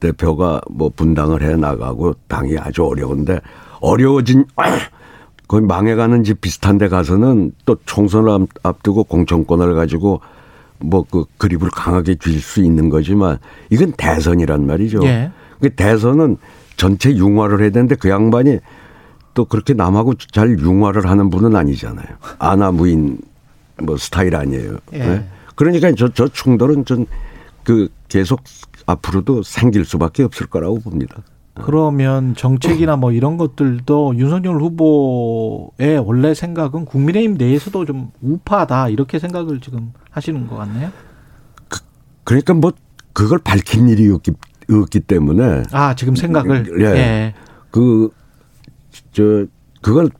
대표가 뭐 분당을 해 나가고 당이 아주 어려운데 어려워진 거의 망해가는 집 비슷한 데 가서는 또 총선을 앞- 앞두고 공천권을 가지고 뭐 그 그립을 강하게 줄수 있는 거지만 이건 대선이란 말이죠. 예. 그 대선은 전체 융화를 해야 되는데 그 양반이 또 그렇게 남하고 잘 융화를 하는 분은 아니잖아요. 아나무인 뭐 스타일 아니에요. 예. 네? 그러니까 저, 저 충돌은 전 그 계속 앞으로도 생길 수밖에 없을 거라고 봅니다. 그러면 정책이나 뭐 이런 것들도 윤석열 후보의 원래 생각은 국민의힘 내에서도 좀 우파다 이렇게 생각을 지금 하시는 것 같네요. 그 러니까 뭐 그걸 밝힌 일이 없기, 없기 때문에 아 지금 생각을 예. 예. 그, 저, 그걸,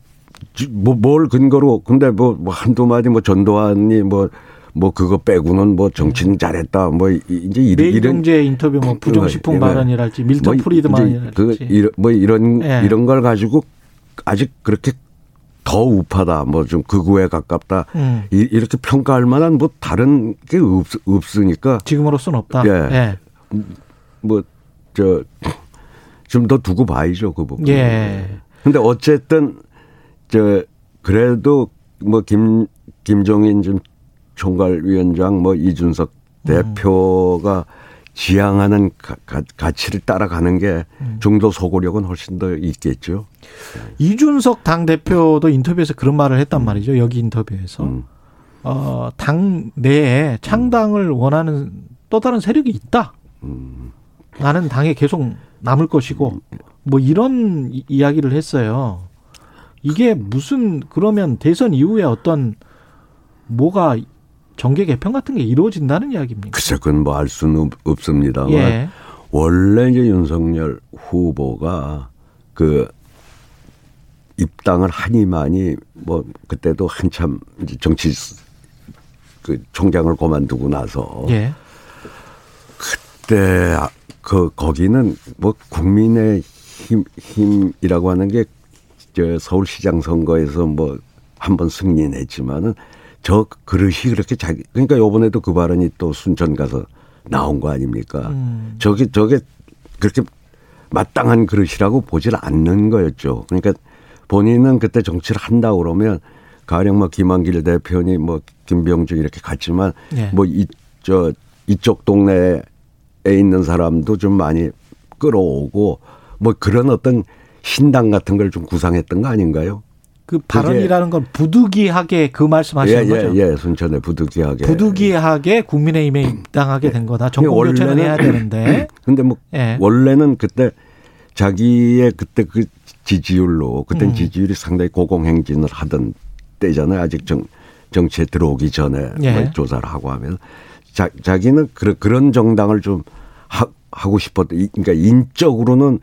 지- 뭐, 뭘 근거로, 근데 뭐, 뭐 한두 마디 뭐 전두환이 뭐, 뭐 그거 빼고는 뭐 정치는 잘했다. 뭐, 이- 이제 이런, 이런. 매일경제 인터뷰 뭐 부정식품 예, 발언이랄지 밀턴 뭐 프리드만이랄지 그, 이런, 뭐 이런, 예. 이런 걸 가지고 아직 그렇게 더 우파다. 뭐 좀 극우에 가깝다. 음. 이- 이렇게 평가할 만한 뭐 다른 게 없, 없으니까 지금으로서는 없다. 예. 예. 뭐, 저, 좀 더 두고 봐야죠, 그 부분. 예. 근데 어쨌든, 저, 그래도 뭐, 김, 김종인 좀 총괄위원장, 뭐, 이준석 대표가 지향하는 가, 치를 따라가는 게 중도 소구력은 훨씬 더 있겠죠. 이준석 당 대표도 인터뷰에서 그런 말을 했단 말이죠. 여기 인터뷰에서 음. 어, 당 내에 창당을 원하는 또 다른 세력이 있다. 음. 나는 당에 계속 남을 것이고 뭐 이런 이- 이야기를 했어요. 이게 무슨 그러면 대선 이후에 어떤 뭐가 정계 개편 같은 게 이루어진다는 이야기입니까? 글쎄, 그건 뭐 알 수는 없- 없습니다만. 예. 원래 이제 윤석열 후보가 그 입당을 하니만이 뭐 그때도 한참 이제 정치 그 총장을 그만두고 나서 예. 그때 그 거기는 뭐 국민의 힘 힘이라고 하는 게 저 서울시장 선거에서 뭐 한 번 승리했지만은 저 그릇이 그렇게 자기 그러니까 요번에도 그 발언이 또 순천 가서 나온 거 아닙니까? 음. 저게 저게 그렇게 마땅한 그릇이라고 보질 않는 거였죠. 그러니까 본인은 그때 정치를 한다 그러면 가령 뭐 김한길 대표니 뭐 김병준 이렇게 갔지만 예. 뭐이저 이쪽 동네에 있는 사람도 좀 많이 끌어오고 뭐 그런 어떤 신당 같은 걸 좀 구상했던 거 아닌가요? 그 발언이라는 건 부득이하게 그 말씀하시는 예, 거죠. 예, 예, 순천에 부득이하게. 부득이하게 국민의힘에 입당하게 된 거다. 정권 원래는- 교체는 해야 되는데. 근데 뭐 예. 원래는 그때 자기의 그때 그 지지율로 그때 음. 는 지지율이 상당히 고공행진을 하던 때잖아요. 아직 정 정치에 들어오기 전에 예. 뭐 조사를 하고 하면 자, 자기는 그런 그런 정당을 좀 하, 하고 싶었던 이- 그러니까 인적으로는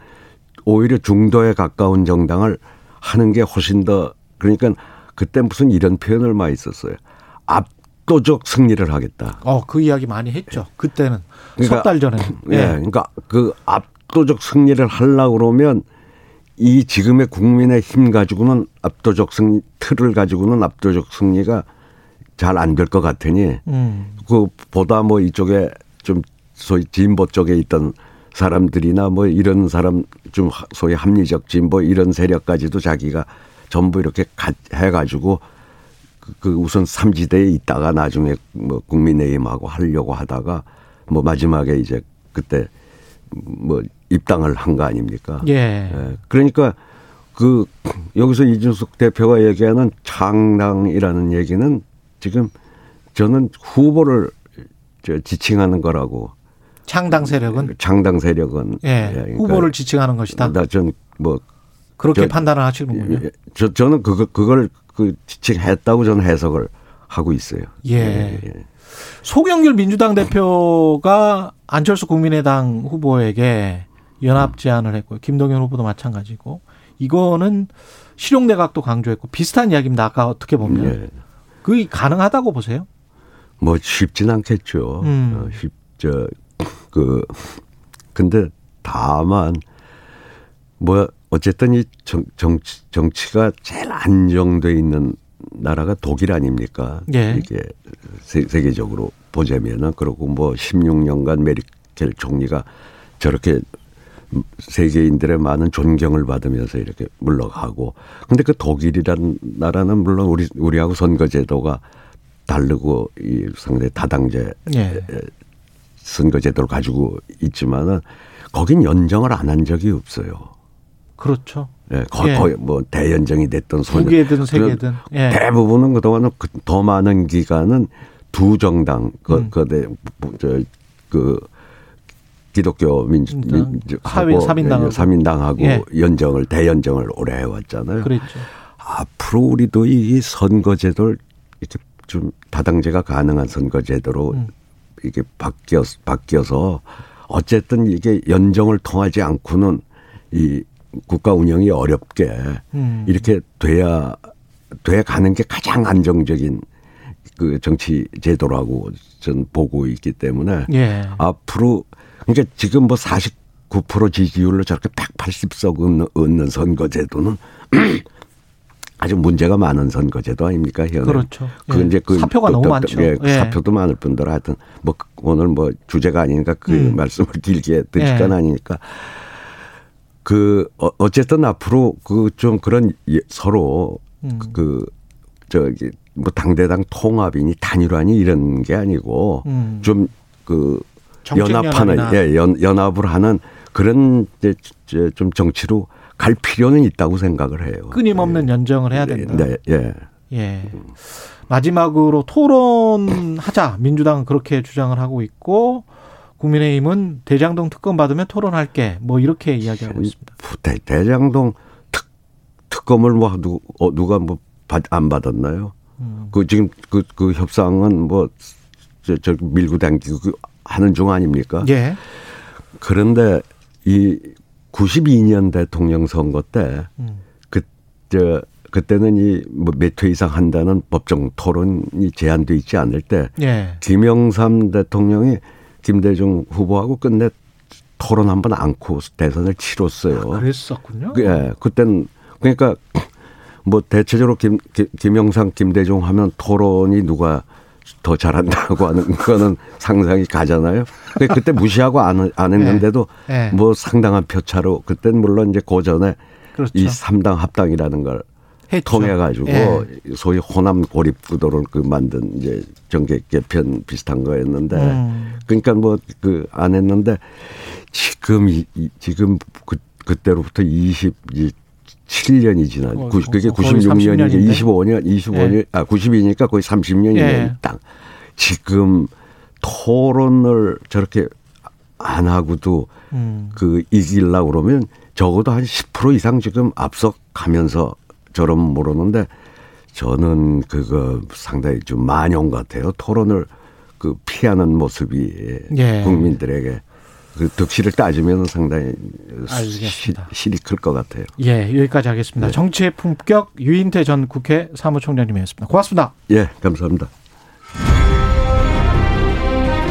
오히려 중도에 가까운 정당을 하는 게 훨씬 더 그러니까 그때 무슨 이런 표현을 많이 썼어요. 압도적 승리를 하겠다. 어, 그 이야기 많이 했죠. 그때는 그러니까- 석달 전에. 예. 그러니까 그 압도적 승리를 하려고 그러면 이 지금의 국민의 힘 가지고는 압도적 승리 틀을 가지고는 압도적 승리가 잘 안 될 것 같으니 음. 그 보다 뭐 이쪽에 좀 소위 진보 쪽에 있던 사람들이나 뭐 이런 사람 좀 하- 소위 합리적 진보 이런 세력까지도 자기가 전부 이렇게 가- 해가지고 그, 그 우선 삼지대에 있다가 나중에 뭐 국민의힘하고 하려고 하다가 뭐 마지막에 이제 그때 뭐 입당을 한 거 아닙니까? 예. 예. 그러니까 그 여기서 이준석 대표가 얘기하는 창당이라는 얘기는 지금 저는 후보를 저 지칭하는 거라고 창당 세력은 창당 세력은 예, 그러니까 후보를 지칭하는 것이다. 나전뭐 그렇게 저- 판단을 하시는군요. 예, 저 저는 그거 그걸 그 지칭했다고 저는 해석을 하고 있어요. 예. 소경길 민주당 대표가 안철수 국민의당 후보에게 연합 제안을 했고요. 김동연 후보도 마찬가지고 이거는 실용내각도 강조했고 비슷한 이야기입니다. 아까 어떻게 보면 예. 그게 가능하다고 보세요? 뭐 쉽진 않겠죠. 음. 어, 쉽저 그 근데 다만 뭐 어쨌든 이 정, 정치 정치가 제일 안정돼 있는 나라가 독일 아닙니까? 예. 이게 세, 세계적으로 보자면은 그리고 뭐 16년간 메르켈 총리가 저렇게 세계인들의 많은 존경을 받으면서 이렇게 물러가고 근데 그 독일이라는 나라는 물론 우리 우리하고 선거 제도가 다르고 이 상당히 다당제 예. 선거 제도를 가지고 있지만은 거긴 연정을 안 한 적이 없어요. 그렇죠. 예, 거의, 예. 거의 뭐 대연정이 됐던 두 소년 개든 세 개든. 예. 대부분은 그동안은 그- 더 많은 기간은 두 정당 그 음. 그대 저그 기독교 민주 민주당, 민주 사회- 사민당하고. 사민당하고 예. 연정을 대연정을 오래 해왔잖아요. 그랬죠. 앞으로 우리도 이 선거제도를 이렇게 좀 다당제가 가능한 선거제도로 음. 이게 바뀌어 바뀌어서 어쨌든 이게 연정을 통하지 않고는 이 국가 운영이 어렵게 음. 이렇게 돼야 돼 가는 게 가장 안정적인 그 정치 제도라고 전 보고 있기 때문에 예. 앞으로 그러니까 지금 뭐 49% 지지율로 저렇게 180석 얻는, 얻는 선거제도는 아주 문제가 많은 선거제도 아닙니까? 현에. 그렇죠. 그 예. 이제 그 사표가 또- 너무 또- 많죠. 예, 예. 사표도 많을 뿐더러 하여튼 뭐 그- 오늘 뭐 주제가 아니니까 그 음. 말씀을 길게 드릴 예. 건 아니니까 그 어- 어쨌든 앞으로 그 좀 그런 예- 서로 음. 그 저기 뭐 당대당 통합이니 단일화니 이런 게 아니고 음. 좀그 정책 연합하는. 예, 연, 연합을 하는 그런 이제 좀 정치로 갈 필요는 있다고 생각을 해요. 끊임없는 연정을 해야 된다. 네, 예. 예. 마지막으로 토론하자. 민주당은 그렇게 주장을 하고 있고 국민의힘은 대장동 특검 받으면 토론할게. 뭐 이렇게 이야기하고 있습니다. 대, 대장동 특, 특검을 뭐 누, 어, 누가 뭐 안 받았나요? 음. 그 지금 그, 그 협상은 뭐 저, 저 밀고 당기고 그 하는 중 아닙니까? 예. 그런데 이 92년 대통령 선거 때 음. 그저 그때는 이뭐몇 회 이상 한다는 법정 토론이 제한돼 있지 않을 때 예. 김영삼 대통령이 김대중 후보하고 끝내 토론 한 번 안고 대선을 치렀어요. 아, 그랬었군요. 예, 그땐 그러니까 뭐 대체적으로 김, 김 김영삼 김대중 하면 토론이 누가 더 잘한다고 하는 거는 상상이 가잖아요. 그때 무시하고 안, 안 했는데도 네. 네. 뭐 상당한 표차로 그땐 물론 이제 고전에 그렇죠. 이 3당 합당이라는 걸 했죠. 통해 가지고 네. 소위 호남 고립 구도를 그 만든 이제 정계 개편 비슷한 거였는데 음. 그러니까 뭐 그 안 했는데 지금 이, 지금 그 그때로부터 20 7년이 지난 어, 그게 96년이니까 25년 25년 예. 아 90이니까 거의 30년이 예. 딱 지금 토론을 저렇게 안 하고도 음. 그 이길라 그러면 적어도 한 10% 이상 지금 앞서 가면서 저런 모르는데 저는 그거 상당히 좀 만용 같아요. 토론을 그 피하는 모습이 예. 국민들에게 그 득실을 따지면 상당히 알겠습니다. 실이 클 것 같아요. 예, 여기까지 하겠습니다. 네. 정치의 품격 유인태 전 국회 사무총장님이었습니다. 고맙습니다. 예, 감사합니다.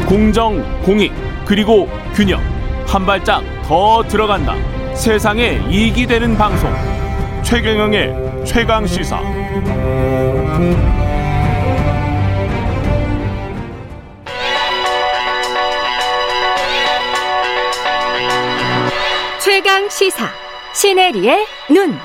공정, 공익, 그리고 균형. 한 발짝 더 들어간다. 세상에 이익이 되는 방송. 최경영의 최강 시사. 최강 시사 시네리의 눈.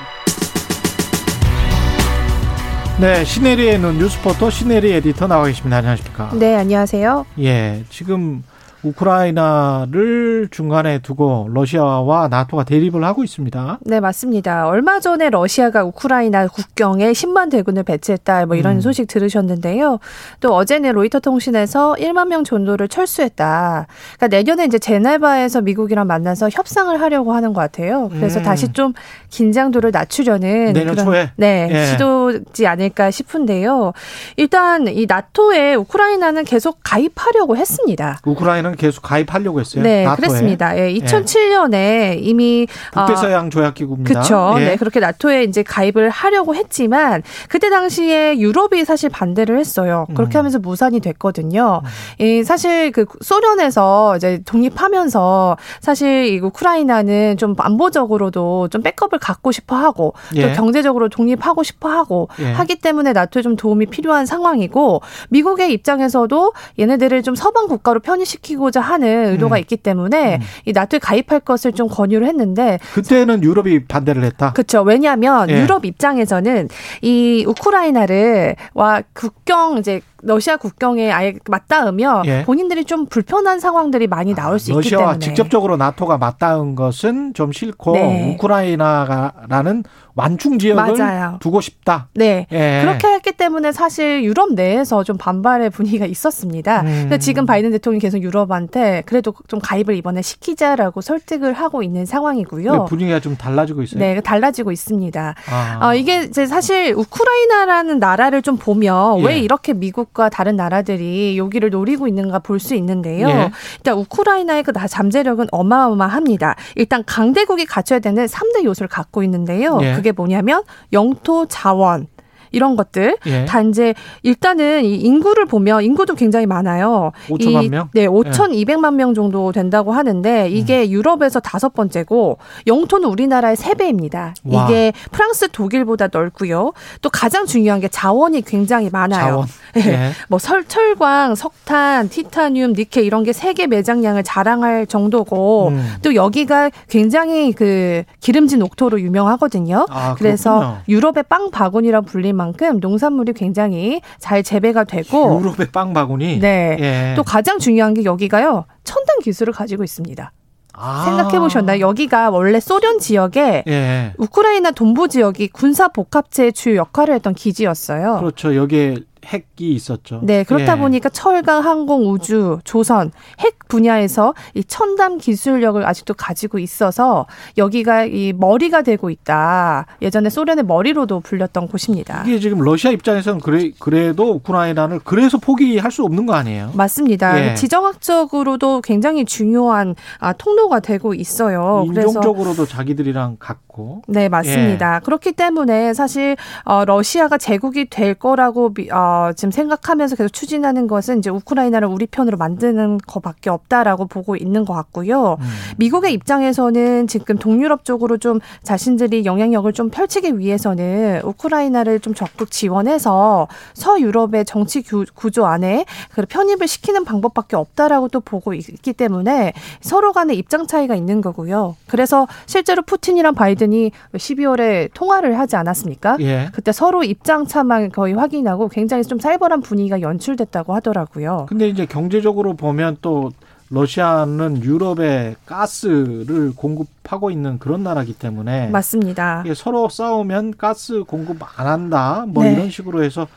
네, 시네리의 눈 뉴스포터 시네리 에디터 나와 계십니다. 안녕하십니까? 네, 안녕하세요. 예, 지금 우크라이나를 중간에 두고 러시아와 나토가 대립을 하고 있습니다. 네, 맞습니다. 얼마 전에 러시아가 우크라이나 국경에 10만 대군을 배치했다. 뭐 이런 음. 소식 들으셨는데요. 또 어제는 로이터 통신에서 1만 명 정도를 철수했다. 그러니까 내년에 이제 제네바에서 미국이랑 만나서 협상을 하려고 하는 것 같아요. 그래서 음. 다시 좀 긴장도를 낮추려는 내년 그런, 초에 네, 예. 시도지 않을까 싶은데요. 일단 이 나토에 우크라이나는 계속 가입하려고 했습니다. 우크라이나 우크라이나는 계속 가입하려고 했어요. 네. 그랬습니다. 예, 2007년에 예. 이미 북대서양 조약 기구입니다. 그렇죠. 예. 네, 그렇게 나토에 이제 가입을 하려고 했지만 그때 당시에 유럽이 사실 반대를 했어요. 그렇게 음. 하면서 무산이 됐거든요. 음. 이 사실 그 소련에서 이제 독립하면서 사실 이 우크라이나는 좀 안보적으로도 좀 백업을 갖고 싶어 하고 또 예. 경제적으로 독립하고 싶어 하고 예. 하기 때문에 나토에 좀 도움이 필요한 상황이고 미국의 입장에서도 얘네들을 좀 서방 국가로 편입시키고 지키고자 하는 의도가 음. 있기 때문에 음. 이 나토에 가입할 것을 좀 권유를 했는데 그때는 유럽이 반대를 했다. 그렇죠. 왜냐하면 예. 유럽 입장에서는 이 우크라이나를 와 국경 이제 러시아 국경에 아예 맞닿으면 예. 본인들이 좀 불편한 상황들이 많이 나올 수 아, 있기 때문에 직접적으로 나토가 맞닿은 것은 좀 싫고 네. 우크라이나라는 완충 지역을 맞아요. 두고 싶다. 네. 예. 그렇게 했기 때문에 사실 유럽 내에서 좀 반발의 분위기가 있었습니다. 음. 지금 바이든 대통령이 계속 유럽한테 그래도 좀 가입을 이번에 시키자라고 설득을 하고 있는 상황이고요. 분위기가 좀 달라지고 있어요. 네, 달라지고 있습니다. 아. 어, 이게 이제 사실 우크라이나라는 나라를 좀 보면 예. 왜 이렇게 미국 과 다른 나라들이 여기를 노리고 있는가 볼 수 있는데요. 예. 일단 우크라이나의 그 잠재력은 어마어마합니다. 일단 강대국이 갖춰야 되는 3대 요소를 갖고 있는데요. 예. 그게 뭐냐면 영토 자원, 이런 것들. 예. 단지 일단은 이 인구를 보면 인구도 굉장히 많아요. 5천만 명? 네, 5,200만 예. 명 정도 된다고 하는데 이게 음. 유럽에서 다섯 번째고 영토는 우리나라의 세 배입니다. 이게 프랑스, 독일보다 넓고요. 또 가장 중요한 게 자원이 굉장히 많아요. 자원. 예. 네. 뭐 설, 철광, 석탄, 티타늄, 니켈 이런 게 세계 매장량을 자랑할 정도고 음. 또 여기가 굉장히 그 기름진 옥토로 유명하거든요. 아, 그래서 유럽의 빵 바구니라 불리면 만큼 농산물이 굉장히 잘 재배가 되고 유럽의 빵 바구니. 네. 예. 또 가장 중요한 게 여기가요 첨단 기술을 가지고 있습니다. 아. 생각해 보셨나요? 여기가 원래 소련 지역에 예. 우크라이나 동부 지역이 군사 복합체의 주요 역할을 했던 기지였어요. 그렇죠. 여기에 핵이 있었죠. 네, 그렇다 예. 보니까 철강, 항공, 우주, 조선, 핵 분야에서 이 첨단 기술력을 아직도 가지고 있어서 여기가 이 머리가 되고 있다. 예전에 소련의 머리로도 불렸던 곳입니다. 이게 지금 러시아 입장에서는 그래 그래도 우크라이나를 그래서 포기할 수 없는 거 아니에요? 맞습니다. 예. 지정학적으로도 굉장히 중요한 아, 통로가 되고 있어요. 인종적으로도 자기들이랑 같고. 네, 맞습니다. 그렇기 때문에 사실 어, 러시아가 제국이 될 거라고 미- 어, 지금 생각하면서 계속 추진하는 것은 이제 우크라이나를 우리 편으로 만드는 것밖에 없다라고 보고 있는 것 같고요. 음. 미국의 입장에서는 지금 동유럽 쪽으로 좀 자신들이 영향력을 좀 펼치기 위해서는 우크라이나를 좀 적극 지원해서 서유럽의 정치 구- 구조 안에 그 편입을 시키는 방법밖에 없다라고 또 보고 있기 때문에 서로 간의 입장 차이가 있는 거고요. 그래서 실제로 푸틴이랑 바이든 이 12월에 통화를 하지 않았습니까? 예. 그때 서로 입장 차만 거의 확인하고 굉장히 좀 살벌한 분위기가 연출됐다고 하더라고요. 근데 이제 경제적으로 보면 또 러시아는 유럽에 가스를 공급하고 있는 그런 나라기 때문에 맞습니다. 서로 싸우면 가스 공급 안 한다 뭐 네. 이런 식으로 해서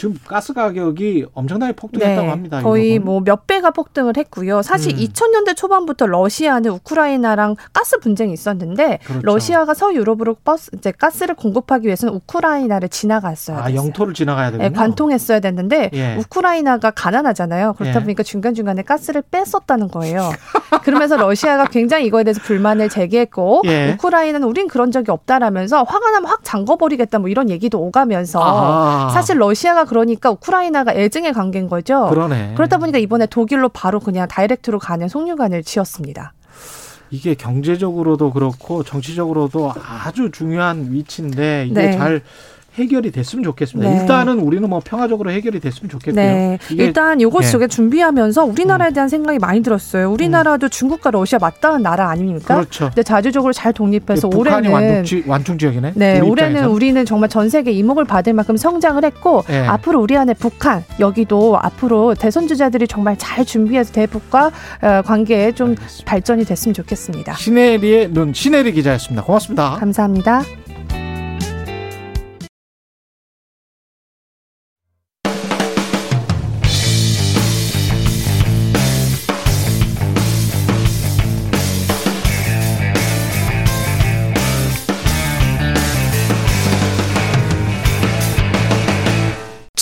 지금 가스 가격이 엄청나게 폭등했다고 합니다. 네. 거의 유럽은. 뭐몇 배가 폭등을 했고요. 사실 음. 2000년대 초반부터 러시아는 우크라이나랑 가스 분쟁이 있었는데 그렇죠. 러시아가 서유럽으로 버스 이제 가스를 공급하기 위해서는 우크라이나를 지나갔어야 아 됐어요. 영토를 지나가야 되군요. 네, 관통했어야 됐는데 예. 우크라이나가 가난하잖아요. 그렇다 예. 보니까 중간 중간에 가스를 뺐었다는 거예요. 그러면서 러시아가 굉장히 이거에 대해서 불만을 제기했고 예. 우크라이나는 우린 그런 적이 없다라면서 화가 나면 확 잠궈 버리겠다 뭐 이런 얘기도 오가면서 아하. 사실 러시아가 그러니까 우크라이나가 애증의 관계인 거죠. 그러네. 그렇다 보니까 이번에 독일로 바로 그냥 direct로 가는 송유관을 지었습니다. 이게 경제적으로도 그렇고 정치적으로도 아주 중요한 위치인데 이게 네. 잘 해결이 됐으면 좋겠습니다. 네. 일단은 우리는 뭐 평화적으로 해결이 됐으면 좋겠고요. 네. 일단 요것 예. 음. 저게 준비하면서 우리나라에 대한 생각이 많이 들었어요. 우리나라도 중국과 러시아 맞닿은 나라 아닙니까? 그렇죠. 근데 자주적으로 잘 독립해서 북한이 올해는 완충, 완충 지역이네. 네, 우리 올해는. 우리는 정말 전 세계 이목을 받을 만큼 성장을 했고 예. 앞으로 우리 안에 북한 여기도 앞으로 대선 주자들이 정말 잘 준비해서 대북과 어, 관계에 좀 발전이 됐으면 좋겠습니다. 신혜리의 눈 신혜리 기자였습니다. 고맙습니다. 감사합니다.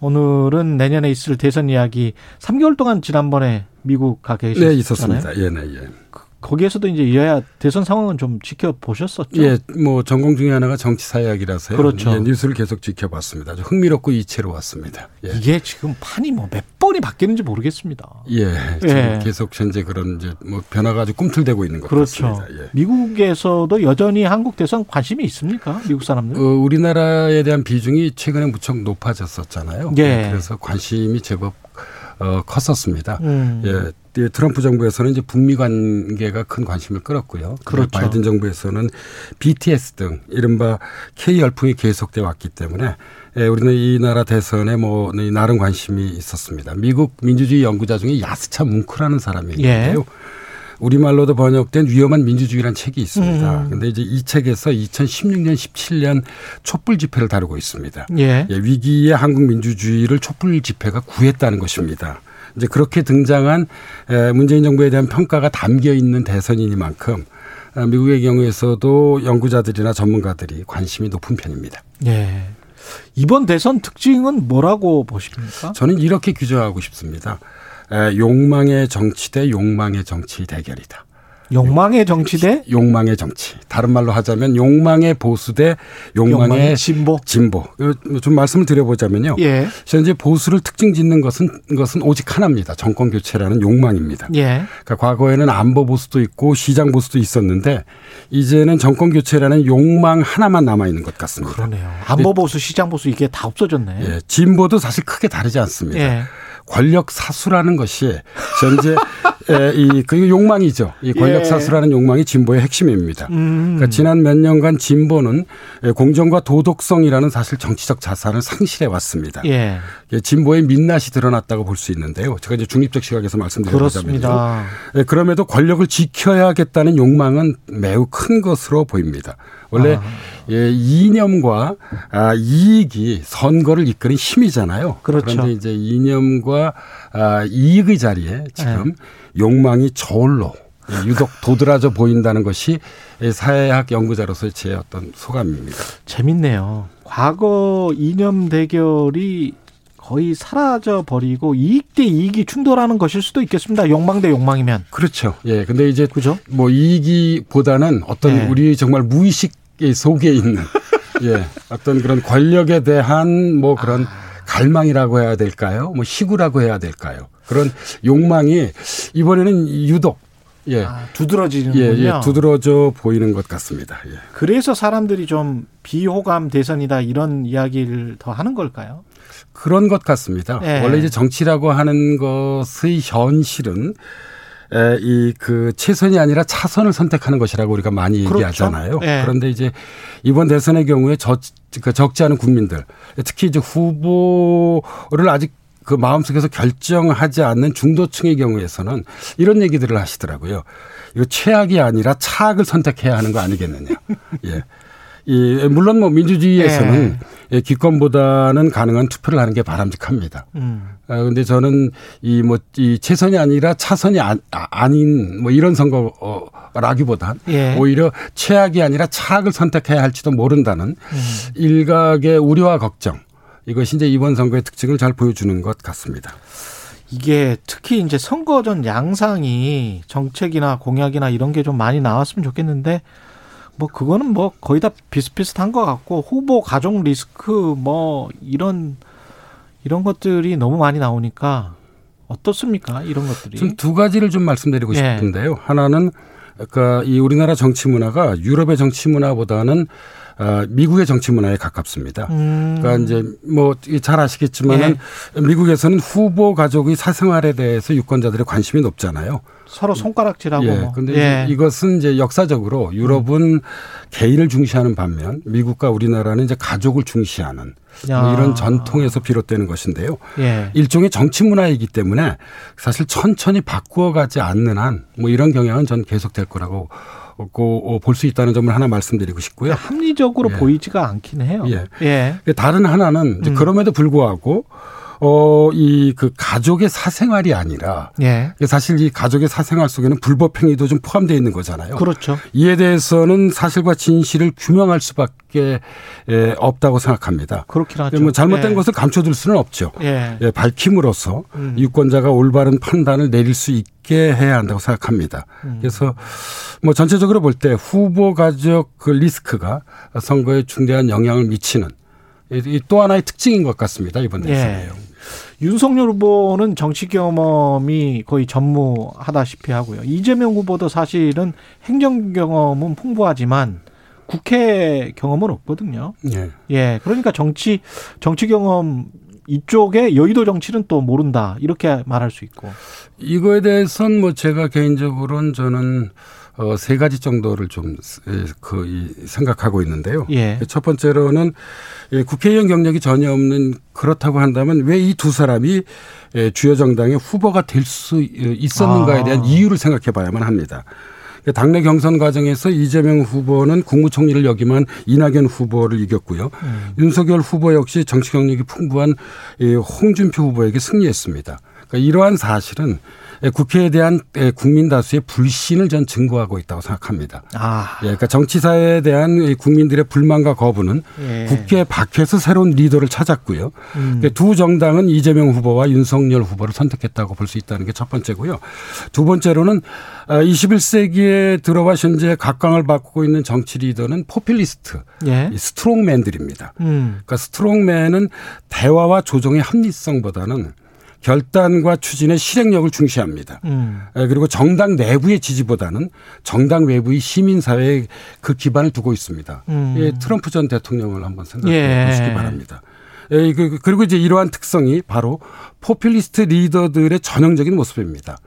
오늘은 내년에 있을 대선 이야기 3개월 동안 지난번에 미국 가 계셨잖아요. 네, 있었습니다. 예, 네, 예. 거기에서도 이제 여야 대선 상황은 좀 지켜보셨었죠? 예, 뭐 전공 중에 하나가 정치 사회학이라서요. 그렇죠. 예, 뉴스를 계속 지켜봤습니다. 흥미롭고 이채로웠습니다. 예. 이게 지금 판이 뭐 몇 번이 바뀌는지 모르겠습니다. 예, 지금 예. 계속 현재 그런 이제 뭐 변화가 아주 꿈틀대고 있는 것 그렇죠. 같습니다. 예. 미국에서도 여전히 한국 대선 관심이 있습니까? 미국 사람들? 어, 우리나라에 대한 비중이 최근에 무척 높아졌었잖아요. 예. 그래서 관심이 제법 어, 컸었습니다. 음. 예. 예, 트럼프 정부에서는 이제 북미 관계가 큰 관심을 끌었고요. 그렇죠. 바이든 정부에서는 BTS 등 이른바 K 열풍이 계속돼 왔기 때문에 예, 우리는 이 나라 대선에 뭐이 나름 관심이 있었습니다. 미국 민주주의 연구자 중에 야스차 뭉크라는 사람이 있는데요. 예. 우리말로도 번역된 위험한 민주주의라는 책이 있습니다. 음. 근데 이제 이 책에서 2016년 17년 촛불 집회를 다루고 있습니다. 예. 예, 위기의 한국 민주주의를 촛불 집회가 구했다는 것입니다. 이제 그렇게 등장한 에, 문재인 정부에 대한 평가가 담겨 있는 대선이니만큼 어, 미국의 경우에서도 연구자들이나 전문가들이 관심이 높은 편입니다. 예. 이번 대선 특징은 뭐라고 보십니까? 저는 이렇게 규정하고 싶습니다. 에, 욕망의 정치 대 욕망의 정치 대결이다. 욕망의 정치 대 욕망의 정치. 다른 말로 하자면 욕망의 보수 대 욕망의, 욕망의 진보. 진보. 좀 말씀을 드려보자면요. 예. 현재 보수를 특징 짓는 것은 것은 오직 하나입니다. 정권 교체라는 욕망입니다. 예. 그러니까 과거에는 안보 보수도 있고 시장 보수도 있었는데 이제는 정권 교체라는 욕망 하나만 남아 있는 것 같습니다. 그러네요. 안보 보수, 시장 보수 이게 다 없어졌네. 예. 진보도 사실 크게 다르지 않습니다. 예. 권력 사수라는 것이 현재 이그 욕망이죠. 이 권력 예. 사수라는 욕망이 진보의 핵심입니다. 음. 그러니까 지난 몇 년간 진보는 공정과 도덕성이라는 사실 정치적 자산을 상실해 왔습니다. 예. 진보의 민낯이 드러났다고 볼 수 있는데요. 제가 이제 중립적 시각에서 말씀드리자면요. 그렇습니다. 그럼에도 권력을 지켜야겠다는 욕망은 매우 큰 것으로 보입니다. 원래 아. 예, 이념과 아, 이익이 선거를 이끄는 힘이잖아요. 그렇죠. 그런데 이제 이념과 아, 이익의 자리에 지금 네. 욕망이 저울로 유독 도드라져 보인다는 것이 사회학 연구자로서의 제 어떤 소감입니다. 재밌네요. 과거 이념 대결이 거의 사라져 버리고 이익 대 이익이 충돌하는 것일 수도 있겠습니다. 욕망 대 욕망이면. 그렇죠. 예. 근데 이제 그죠? 뭐 이익이보다는 어떤 네. 우리 정말 무의식 속에 있는 예. 어떤 그런 권력에 대한 뭐 그런 아. 갈망이라고 해야 될까요? 뭐 시구라고 해야 될까요? 그런 욕망이 이번에는 유독 예. 아, 두드러지는군요. 예, 예, 두드러져 보이는 것 같습니다. 예. 그래서 사람들이 좀 비호감 대선이다 이런 이야기를 더 하는 걸까요? 그런 것 같습니다. 예. 원래 이제 정치라고 하는 것의 현실은 이 그 최선이 아니라 차선을 선택하는 것이라고 우리가 많이 그렇죠. 얘기하잖아요. 예. 그런데 이제 이번 대선의 경우에 저, 그 적지 않은 국민들, 특히 이제 후보를 아직 그 마음속에서 결정하지 않는 중도층의 경우에서는 이런 얘기들을 하시더라고요. 이거 최악이 아니라 차악을 선택해야 하는 거 아니겠느냐. 예. 이 물론 뭐 민주주의에서는 예, 기권보다는 가능한 투표를 하는 게 바람직합니다. 음. 아, 근데 저는 이 뭐 이 최선이 아니라 차선이 아, 아닌 뭐 이런 선거라기보단 예. 오히려 최악이 아니라 차악을 선택해야 할지도 모른다는 음. 일각의 우려와 걱정 이것이 이제 이번 선거의 특징을 잘 보여주는 것 같습니다. 이게 특히 이제 선거 전 양상이 정책이나 공약이나 이런 게 좀 많이 나왔으면 좋겠는데 뭐 그거는 뭐 거의 다 비슷비슷한 것 같고 후보 가족 리스크 뭐 이런 이런 것들이 너무 많이 나오니까 어떻습니까 이런 것들이 좀 두 가지를 좀 말씀드리고 예. 싶은데요. 하나는 그러니까 이 우리나라 정치 문화가 유럽의 정치 문화보다는 아, 미국의 정치 문화에 가깝습니다. 음. 그러니까 이제 뭐 잘 아시겠지만은 미국에서는 후보 가족의 사생활에 대해서 유권자들의 관심이 높잖아요. 서로 손가락질하고 예. 뭐. 근데 예. 이것은 이제 역사적으로 유럽은 개인을 중시하는 반면 미국과 우리나라는 이제 가족을 중시하는 뭐 야. 이런 전통에서 비롯되는 것인데요. 예. 일종의 정치 문화이기 때문에 사실 천천히 바꾸어 가지 않는 한 뭐 이런 경향은 전 계속될 거라고 볼수 있다는 점을 하나 말씀드리고 싶고요. 합리적으로 예. 보이지가 않긴 해요. 예. 예. 다른 하나는 이제 음. 그럼에도 불구하고 어, 이 그 가족의 사생활이 아니라 예. 사실 이 가족의 사생활 속에는 불법 행위도 좀 포함되어 있는 거잖아요. 그렇죠. 이에 대해서는 사실과 진실을 규명할 수밖에 에, 없다고 생각합니다. 그렇긴 하죠. 뭐 잘못된 예. 것을 감춰둘 수는 없죠. 예. 예, 밝힘으로써 음. 유권자가 올바른 판단을 내릴 수 있게 해야 한다고 생각합니다. 음. 그래서 뭐 전체적으로 볼 때 후보 가족 그 리스크가 선거에 중대한 영향을 미치는 이 또 하나의 특징인 것 같습니다. 이번 대선에요. 예. 윤석열 후보는 정치 경험이 거의 전무하다시피 하고요. 이재명 후보도 사실은 행정 경험은 풍부하지만 국회 경험은 없거든요. 예. 예. 그러니까 정치 정치 경험 이쪽에 여의도 정치는 또 모른다 이렇게 말할 수 있고. 이거에 대해서는 뭐 제가 개인적으로는 저는 어, 세 가지 정도를 좀, 그, 이, 생각하고 있는데요. 예. 첫 번째로는 예, 국회의원 경력이 전혀 없는 그렇다고 한다면 왜 이 두 사람이 예, 주요 정당의 후보가 될 수 있었는가에 아. 대한 이유를 생각해 봐야만 합니다. 당내 경선 과정에서 이재명 후보는 국무총리를 역임한 이낙연 후보를 이겼고요. 음. 윤석열 후보 역시 정치 경력이 풍부한 이 홍준표 후보에게 승리했습니다. 그러니까 이러한 사실은 국회에 대한 국민 다수의 불신을 전 증거하고 있다고 생각합니다. 아. 예, 그러니까 정치사에 대한 국민들의 불만과 거부는 예. 국회 밖에서 새로운 리더를 찾았고요. 음. 그러니까 두 정당은 이재명 후보와 윤석열 후보를 선택했다고 볼 수 있다는 게 첫 번째고요. 두 번째로는 21세기에 들어와 현재 각광을 받고 있는 정치 리더는 포퓰리스트, 예. 이 스트롱맨들입니다. 음. 그러니까 스트롱맨은 대화와 조정의 합리성보다는 결단과 추진의 실행력을 중시합니다. 음. 예, 그리고 정당 내부의 지지보다는 정당 외부의 시민사회에 그 기반을 두고 있습니다. 음. 예, 트럼프 전 대통령을 한번 생각해 예. 보시기 바랍니다. 예, 그- 그리고 이제 이러한 특성이 바로 포퓰리스트 리더들의 전형적인 모습입니다.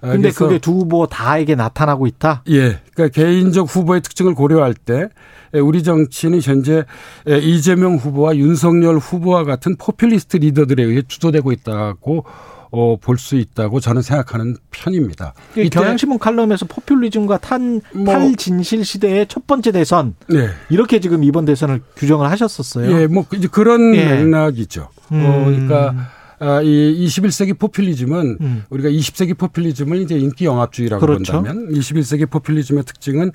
아, 근데 그래서 그게 두 후보 다에게 나타나고 있다. 예, 그러니까 개인적 후보의 특징을 고려할 때 예, 우리 정치는 현재 예, 이재명 후보와 윤석열 후보와 같은 포퓰리스트 리더들에 의해 주도되고 있다고 어, 볼 수 있다고 저는 생각하는 편입니다. 이 이때- 경향신문 칼럼에서 포퓰리즘과 탄, 뭐- 탈진실 시대의 첫 번째 대선 네. 이렇게 지금 이번 대선을 규정을 하셨었어요. 예, 뭐 이제 그런 예. 맥락이죠. 음. 어, 그러니까 아, 이 21세기 포퓰리즘은 음. 우리가 20세기 포퓰리즘을 이제 인기 영합주의라고 그렇죠. 본다면 21세기 포퓰리즘의 특징은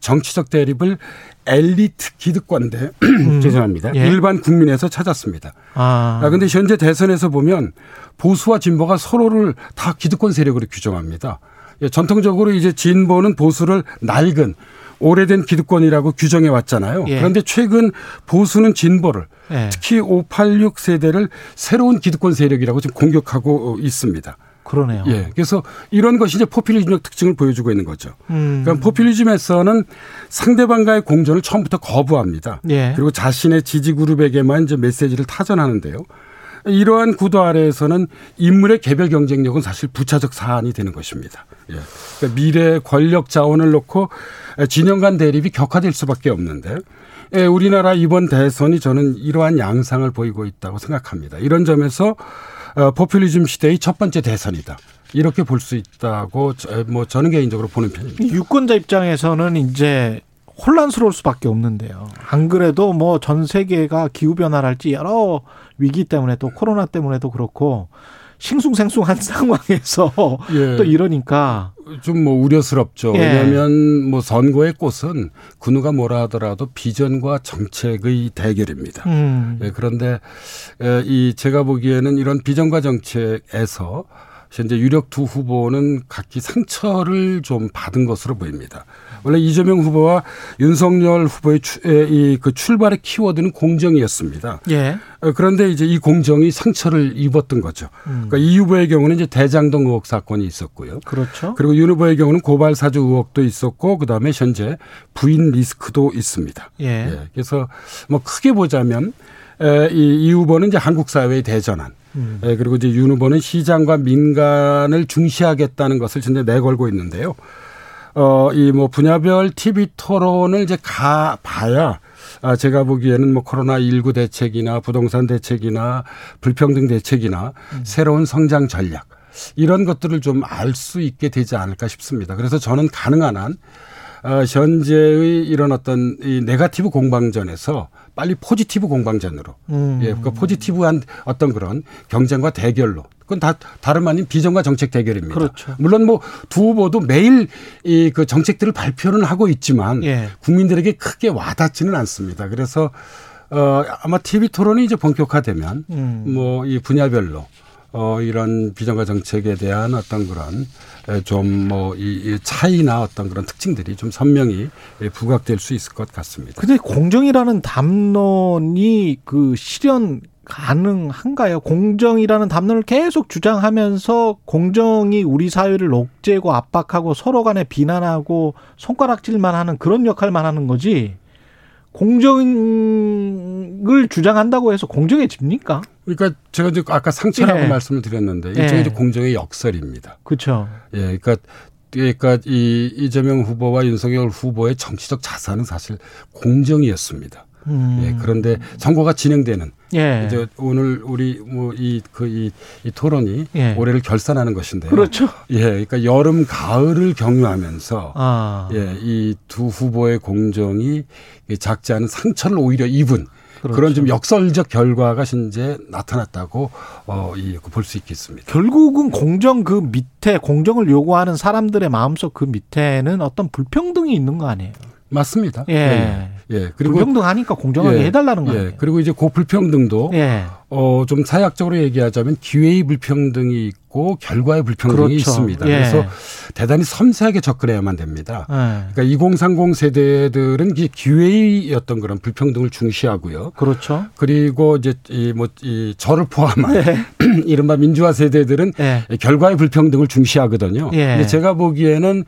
정치적 대립을 엘리트 기득권대 죄송합니다. 예. 일반 국민에서 찾았습니다. 아, 아, 근데 현재 대선에서 보면 보수와 진보가 서로를 다 기득권 세력으로 규정합니다. 예, 전통적으로 이제 진보는 보수를 낡은 오래된 기득권이라고 규정해 왔잖아요. 예. 그런데 최근 보수는 진보를 예. 특히 586 세대를 새로운 기득권 세력이라고 지금 공격하고 있습니다. 그러네요. 예. 그래서 이런 것이 이제 포퓰리즘적 특징을 보여주고 있는 거죠. 음. 그러니까 포퓰리즘에서는 상대방과의 공존을 처음부터 거부합니다. 예. 그리고 자신의 지지 그룹에게만 이제 메시지를 타전하는데요. 이러한 구도 아래에서는 인물의 개별 경쟁력은 사실 부차적 사안이 되는 것입니다. 예. 그러니까 미래 권력 자원을 놓고 진영 간 대립이 격화될 수밖에 없는데 예, 우리나라 이번 대선이 저는 이러한 양상을 보이고 있다고 생각합니다. 이런 점에서 어, 포퓰리즘 시대의 첫 번째 대선이다. 이렇게 볼 수 있다고 저, 뭐 저는 개인적으로 보는 편입니다. 유권자 입장에서는 이제 혼란스러울 수밖에 없는데요. 안 그래도 뭐 전 세계가 기후 변화랄지 여러 위기 때문에 또 코로나 때문에도 그렇고 싱숭생숭한 상황에서 예. 또 이러니까 좀 뭐 우려스럽죠. 예. 왜냐하면 뭐 선거의 꽃은 그 누가 뭐라 하더라도 비전과 정책의 대결입니다. 음. 예, 그런데 에, 이 제가 보기에는 이런 비전과 정책에서 현재 유력 두 후보는 각기 상처를 좀 받은 것으로 보입니다. 원래 이재명 후보와 윤석열 후보의 이그 출발의 키워드는 공정이었습니다. 예. 어, 그런데 이제 이 공정이 상처를 입었던 거죠. 음. 그러니까 이 후보의 경우는 이제 대장동 의혹 사건이 있었고요. 그렇죠. 그리고 윤 후보의 경우는 고발 사주 의혹도 있었고 그다음에 현재 부인 리스크도 있습니다. 예. 그래서 뭐 크게 보자면 에, 이, 이 후보는 이제 한국 사회의 대전환. 음. 에, 그리고 이제 윤 후보는 시장과 민간을 중시하겠다는 것을 현재 내걸고 있는데요. 어, 이 뭐 분야별 TV 토론을 이제 가 봐야 아, 제가 보기에는 뭐 코로나 19 대책이나 부동산 대책이나 불평등 대책이나 새로운 성장 전략 이런 것들을 좀 알 수 있게 되지 않을까 싶습니다. 그래서 저는 가능한 한 어, 현재의 이런 어떤 이 네가티브 공방전에서 빨리 포지티브 공방전으로 음. 예, 그 포지티브한 어떤 그런 경쟁과 대결로 그건 다 다름 아닌 비전과 정책 대결입니다. 그렇죠. 물론 뭐 두 후보도 매일 이 그 정책들을 발표는 하고 있지만 예. 국민들에게 크게 와닿지는 않습니다. 그래서 어 아마 TV 토론이 이제 본격화되면 음. 뭐이 분야별로 어 이런 비전과 정책에 대한 어떤 그런 좀뭐이 차이나 어떤 그런 특징들이 좀 선명히 부각될 수 있을 것 같습니다. 근데 공정이라는 담론이 그 실현 가능한가요? 공정이라는 담론을 계속 주장하면서 공정이 우리 사회를 옥죄고 압박하고 서로 간에 비난하고 손가락질만 하는 그런 역할만 하는 거지. 공정을 주장한다고 해서 공정해집니까? 그러니까 제가 이제 아까 상처라고 예. 말씀을 드렸는데 일종의 예. 공정의 역설입니다. 그렇죠. 예, 그러니까 그러니까 이 이재명 후보와 윤석열 후보의 정치적 자산은 사실 공정이었습니다. 음. 예, 그런데 선거가 진행되는 예. 이제 오늘 우리 뭐 이 그이이 토론이 예. 올해를 결산하는 것인데요. 그렇죠. 예, 그러니까 여름 가을을 경유하면서 아. 예, 이 두 후보의 공정이 작지 않은 상처를 오히려 입은 그런좀 역설적 결과가 현재 나타났다고 어, 볼수 있겠습니다. 결국은 공정 그 밑에 공정을 요구하는 사람들의 마음속 그 밑에는 어떤 불평등이 있는 거 아니에요? 맞습니다. 예. 예. 예. 불평등하니까 공정하게 예. 해달라는 거 예. 그리고 이제 그 불평등도 예. 어, 좀 사회학적으로 얘기하자면 기회의 불평등이 있고 결과의 불평등이 그렇죠. 있습니다. 예. 그래서 대단히 섬세하게 접근해야만 됩니다. 예. 그러니까 2030 세대들은 기회의 어떤 그런 불평등을 중시하고요. 그렇죠. 그리고 이제 이 뭐 이 저를 포함한 네. 이른바 민주화 세대들은 결과의 불평등을 중시하거든요. 예. 근데 제가 보기에는